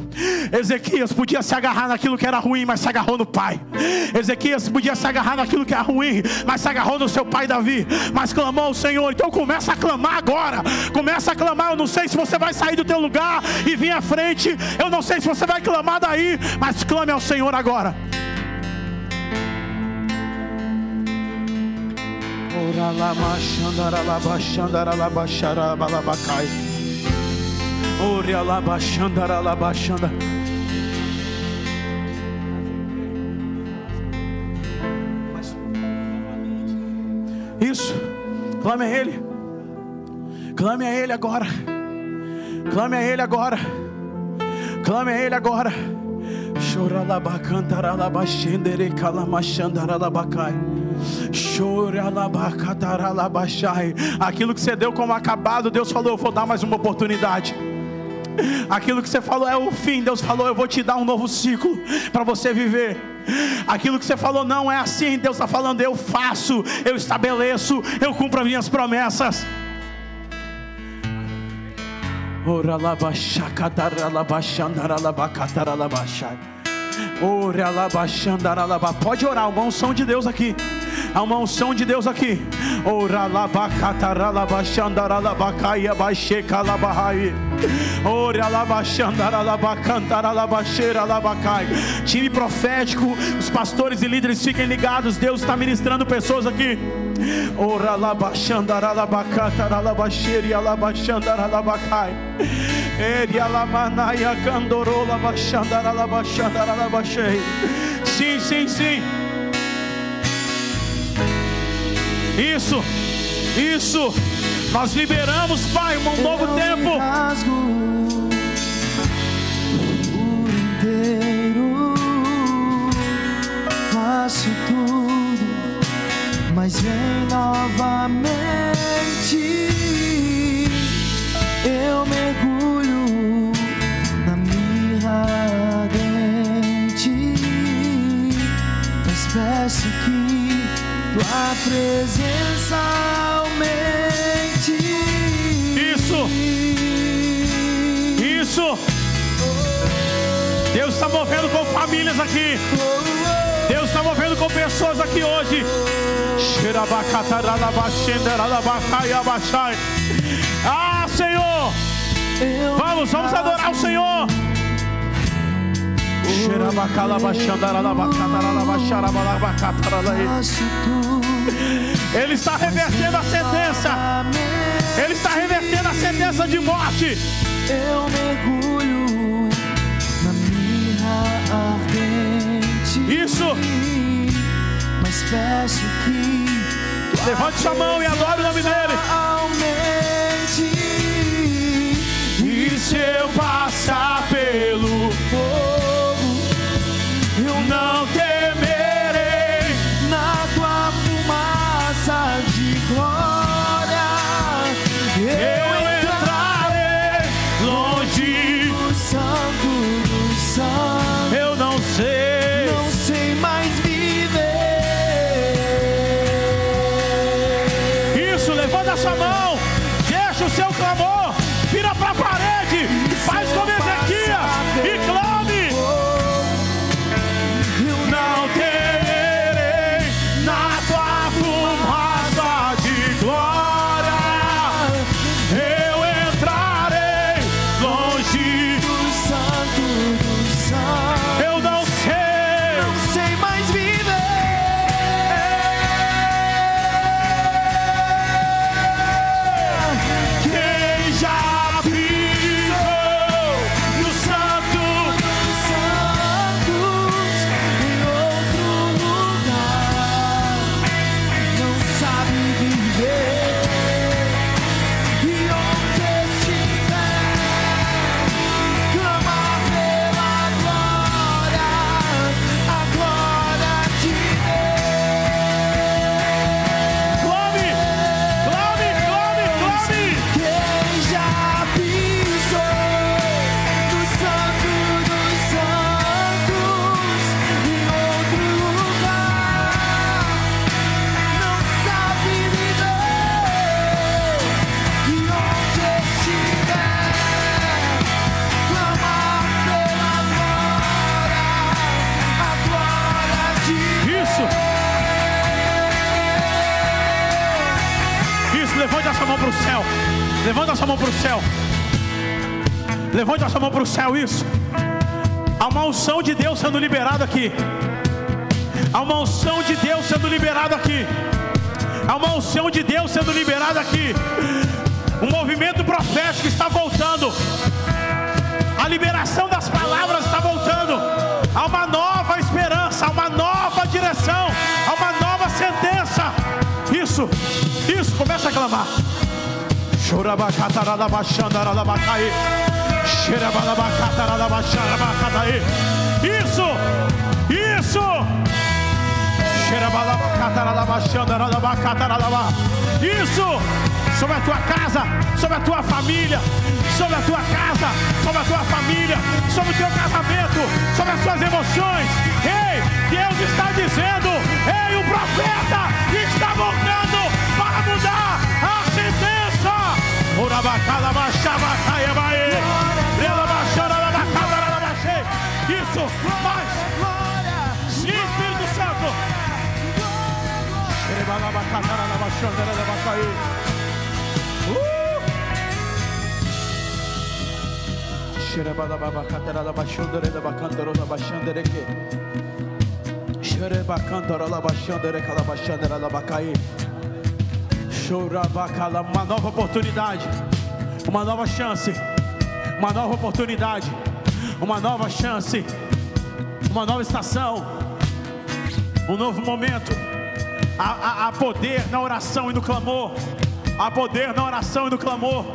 Ezequias podia se agarrar naquilo que era ruim, mas se agarrou no pai. Ezequias podia se agarrar naquilo que era ruim, mas se agarrou no seu pai Davi. Mas clamou ao Senhor. Então começa a clamar agora. Começa a clamar. Eu não sei se você vai sair do teu lugar e vir à frente. Eu não sei se você vai clamar daí, mas clame ao Senhor agora. Isso. Clame a Ele. Clame a Ele agora. Clame a Ele agora. Clame a Ele agora. Aquilo que você deu como acabado, Deus falou: Eu vou dar mais uma oportunidade. Aquilo que você falou é o fim, Deus falou: Eu vou te dar um novo ciclo para você viver. Aquilo que você falou não é assim, Deus está falando: Eu faço, eu estabeleço, eu cumpro as minhas promessas. Pode orar, uma unção de Deus aqui. Há uma unção de Deus aqui. Time profético, os pastores e líderes fiquem ligados. Deus está ministrando pessoas aqui. Ora la bashandara la bakatara la basheri la bashandara la bakai. Eria la manaya candoro la bashandara la bashandara la bashei. Sim, sim, sim. Isso, isso. Nós liberamos, Pai, um novo Eu tempo. Rasgo inteiro, faço tudo, mas vem novamente. Eu mergulho na mirra dente, mas peço que tua presença aumente. Isso, isso. Deus está movendo com famílias aqui. Deus está movendo com pessoas aqui hoje. Ah, Senhor. Vamos, vamos adorar o Senhor. Ele está revertendo a sentença. Ele está revertendo a sentença de morte. Eu mergulho na mirra ardente. Isso. Mas peço que Levante sua mão e adore o nome dele. aumente. E se eu passar pelo fogo, eu não Levante a sua mão para o céu. Levante a sua mão para o céu, isso. Há uma unção de Deus sendo liberada aqui. Há uma unção de Deus sendo liberada aqui. Há uma unção de Deus sendo liberada aqui. Um movimento profético está voltando. A liberação das palavras está voltando. Há uma nova esperança, há uma nova direção, há uma nova sentença. Isso, isso, começa a clamar. Isso, isso. Isso, sobre a tua casa, sobre a tua família, sobre a tua casa, sobre a tua família, sobre o teu casamento, sobre as suas emoções. Xerebalabacatarabaxandarabacaí. Uh! Xerebalabacatarabaxandarabacandaronabaxandareque. Xerebacandarabachandarecalabaxandarabacaí. Chorabacala, uma nova oportunidade, uma nova chance, uma nova oportunidade, uma nova chance, uma nova estação, um novo momento. Há, há- há poder na oração e no clamor, há poder na oração e no clamor.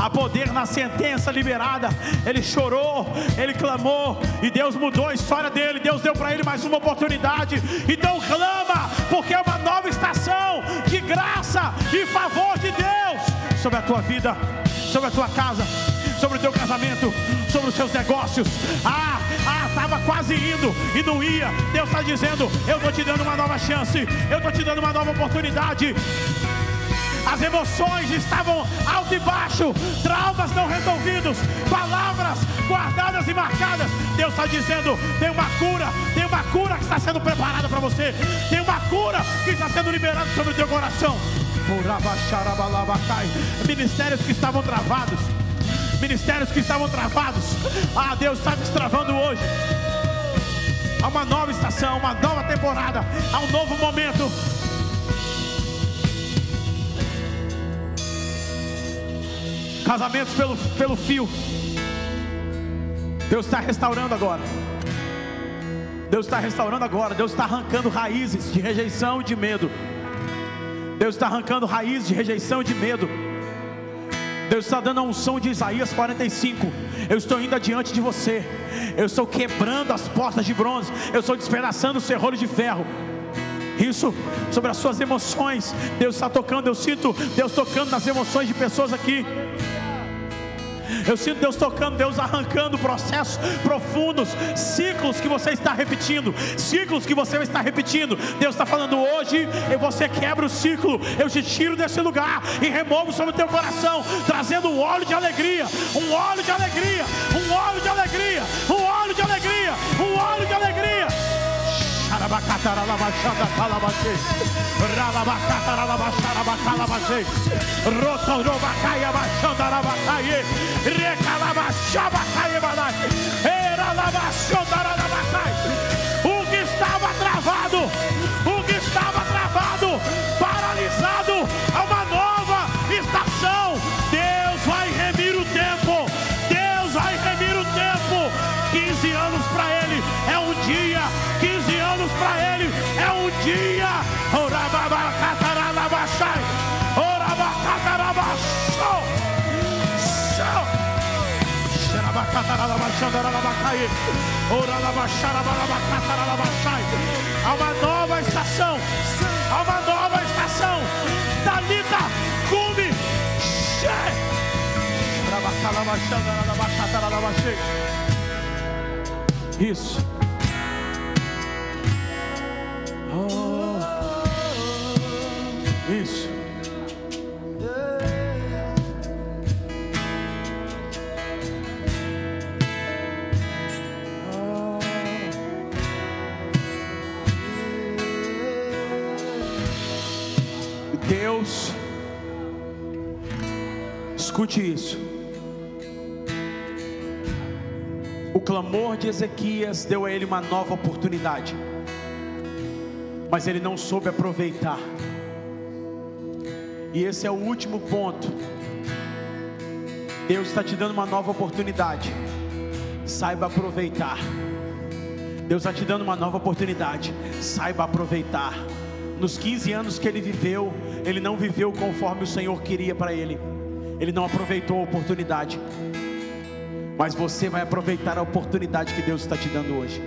Há poder na sentença liberada. Ele chorou, ele clamou e Deus mudou a história dele. Deus deu para ele mais uma oportunidade. Então clama, porque é uma nova estação de graça e favor de Deus sobre a tua vida, sobre a tua casa, sobre o teu casamento, sobre os seus negócios. Ah, ah, estava quase indo e não ia. Deus está dizendo: Eu estou te dando uma nova chance, eu estou te dando uma nova oportunidade. As emoções estavam alto e baixo, traumas não resolvidos, palavras guardadas e marcadas. Deus está dizendo: tem uma cura, tem uma cura que está sendo preparada para você, tem uma cura que está sendo liberada sobre o teu coração. Ministérios que estavam travados, ministérios que estavam travados. Ah, Deus está destravando hoje. Há uma nova estação, uma nova temporada, há um novo momento. Casamentos pelo, pelo fio. Deus está restaurando agora. Deus está restaurando agora. Deus está arrancando raízes de rejeição e de medo. Deus está arrancando raízes de rejeição e de medo. Deus está dando a unção de Isaías 45. Eu estou indo adiante de você. Eu estou quebrando as portas de bronze. Eu estou despedaçando os ferrolhos de ferro. Isso sobre as suas emoções. Deus está tocando. Eu sinto Deus tocando nas emoções de pessoas aqui. Eu sinto Deus tocando, Deus arrancando processos profundos, ciclos que você está repetindo, ciclos que você está repetindo. Deus está falando hoje, e você quebra o ciclo. Eu te tiro desse lugar e removo sobre o teu coração, trazendo um óleo de alegria, um óleo de alegria, um óleo de alegria, um Xarabacataralabachada calabachê. Ralabacataralabaxarabacalabachê. Rotorobacaia baixandarabacaie. Recalabaxabacaie balai. Eralabaxandarabacai. O Xerabacataralabachandaralabacai. Oralabacharabalabacataralavachai. Há uma nova estação. Há uma nova estação. Dalita, cume. Che. Xerabacalabachandaralabacataralavachai. Isso. Oh. Isso. Escute isso. O clamor de Ezequias deu a ele uma nova oportunidade, mas ele não soube aproveitar. E esse é o último ponto. Deus está te dando uma nova oportunidade, saiba aproveitar. Deus está te dando uma nova oportunidade, saiba aproveitar. Nos 15 anos que ele viveu, ele não viveu conforme o Senhor queria para ele, ele não aproveitou a oportunidade mas você vai aproveitar a oportunidade que Deus está te dando hoje.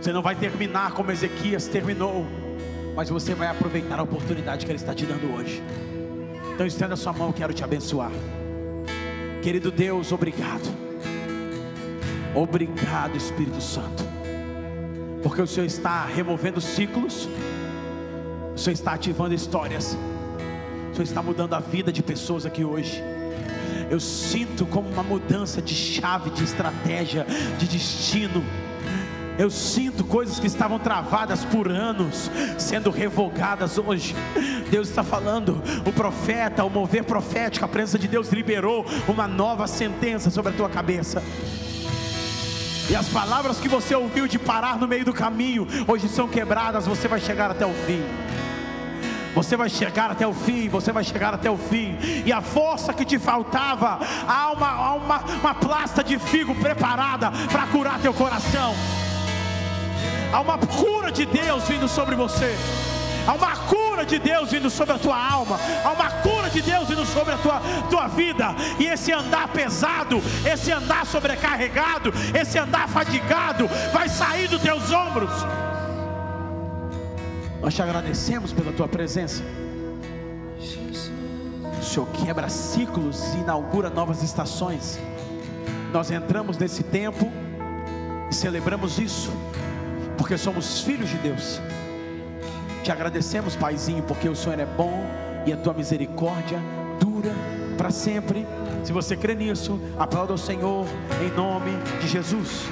Você não vai terminar como Ezequias terminou, mas você vai aproveitar a oportunidade que Ele está te dando hoje. Então estenda a sua mão, quero te abençoar. Querido Deus, obrigado. Obrigado, Espírito Santo. Porque o Senhor está removendo ciclos, o Senhor está ativando histórias, o Senhor está mudando a vida de pessoas aqui hoje. Eu sinto como uma mudança de chave, de estratégia, de destino. Eu sinto coisas que estavam travadas por anos sendo revogadas hoje. Deus está falando, o profeta, o mover profético, a presença de Deus liberou uma nova sentença sobre a tua cabeça. E as palavras que você ouviu de parar no meio do caminho, hoje são quebradas, você vai chegar até o fim. Você vai chegar até o fim, você vai chegar até o fim. E a força que te faltava, há uma, há uma, uma plasta de figo preparada para curar teu coração. Há uma cura de Deus vindo sobre você. Há uma cura de Deus vindo sobre a tua alma. Há uma cura de Deus vindo sobre a tua, tua vida. E esse andar pesado, esse andar sobrecarregado, esse andar fadigado, vai sair dos teus ombros. Nós te agradecemos pela tua presença. Senhor quebra ciclos e inaugura novas estações. Nós entramos nesse tempo e celebramos isso, porque somos filhos de Deus. Te agradecemos, Paizinho, porque o Senhor é bom e a tua misericórdia dura para sempre. Se você crê nisso, aplauda o Senhor em nome de Jesus.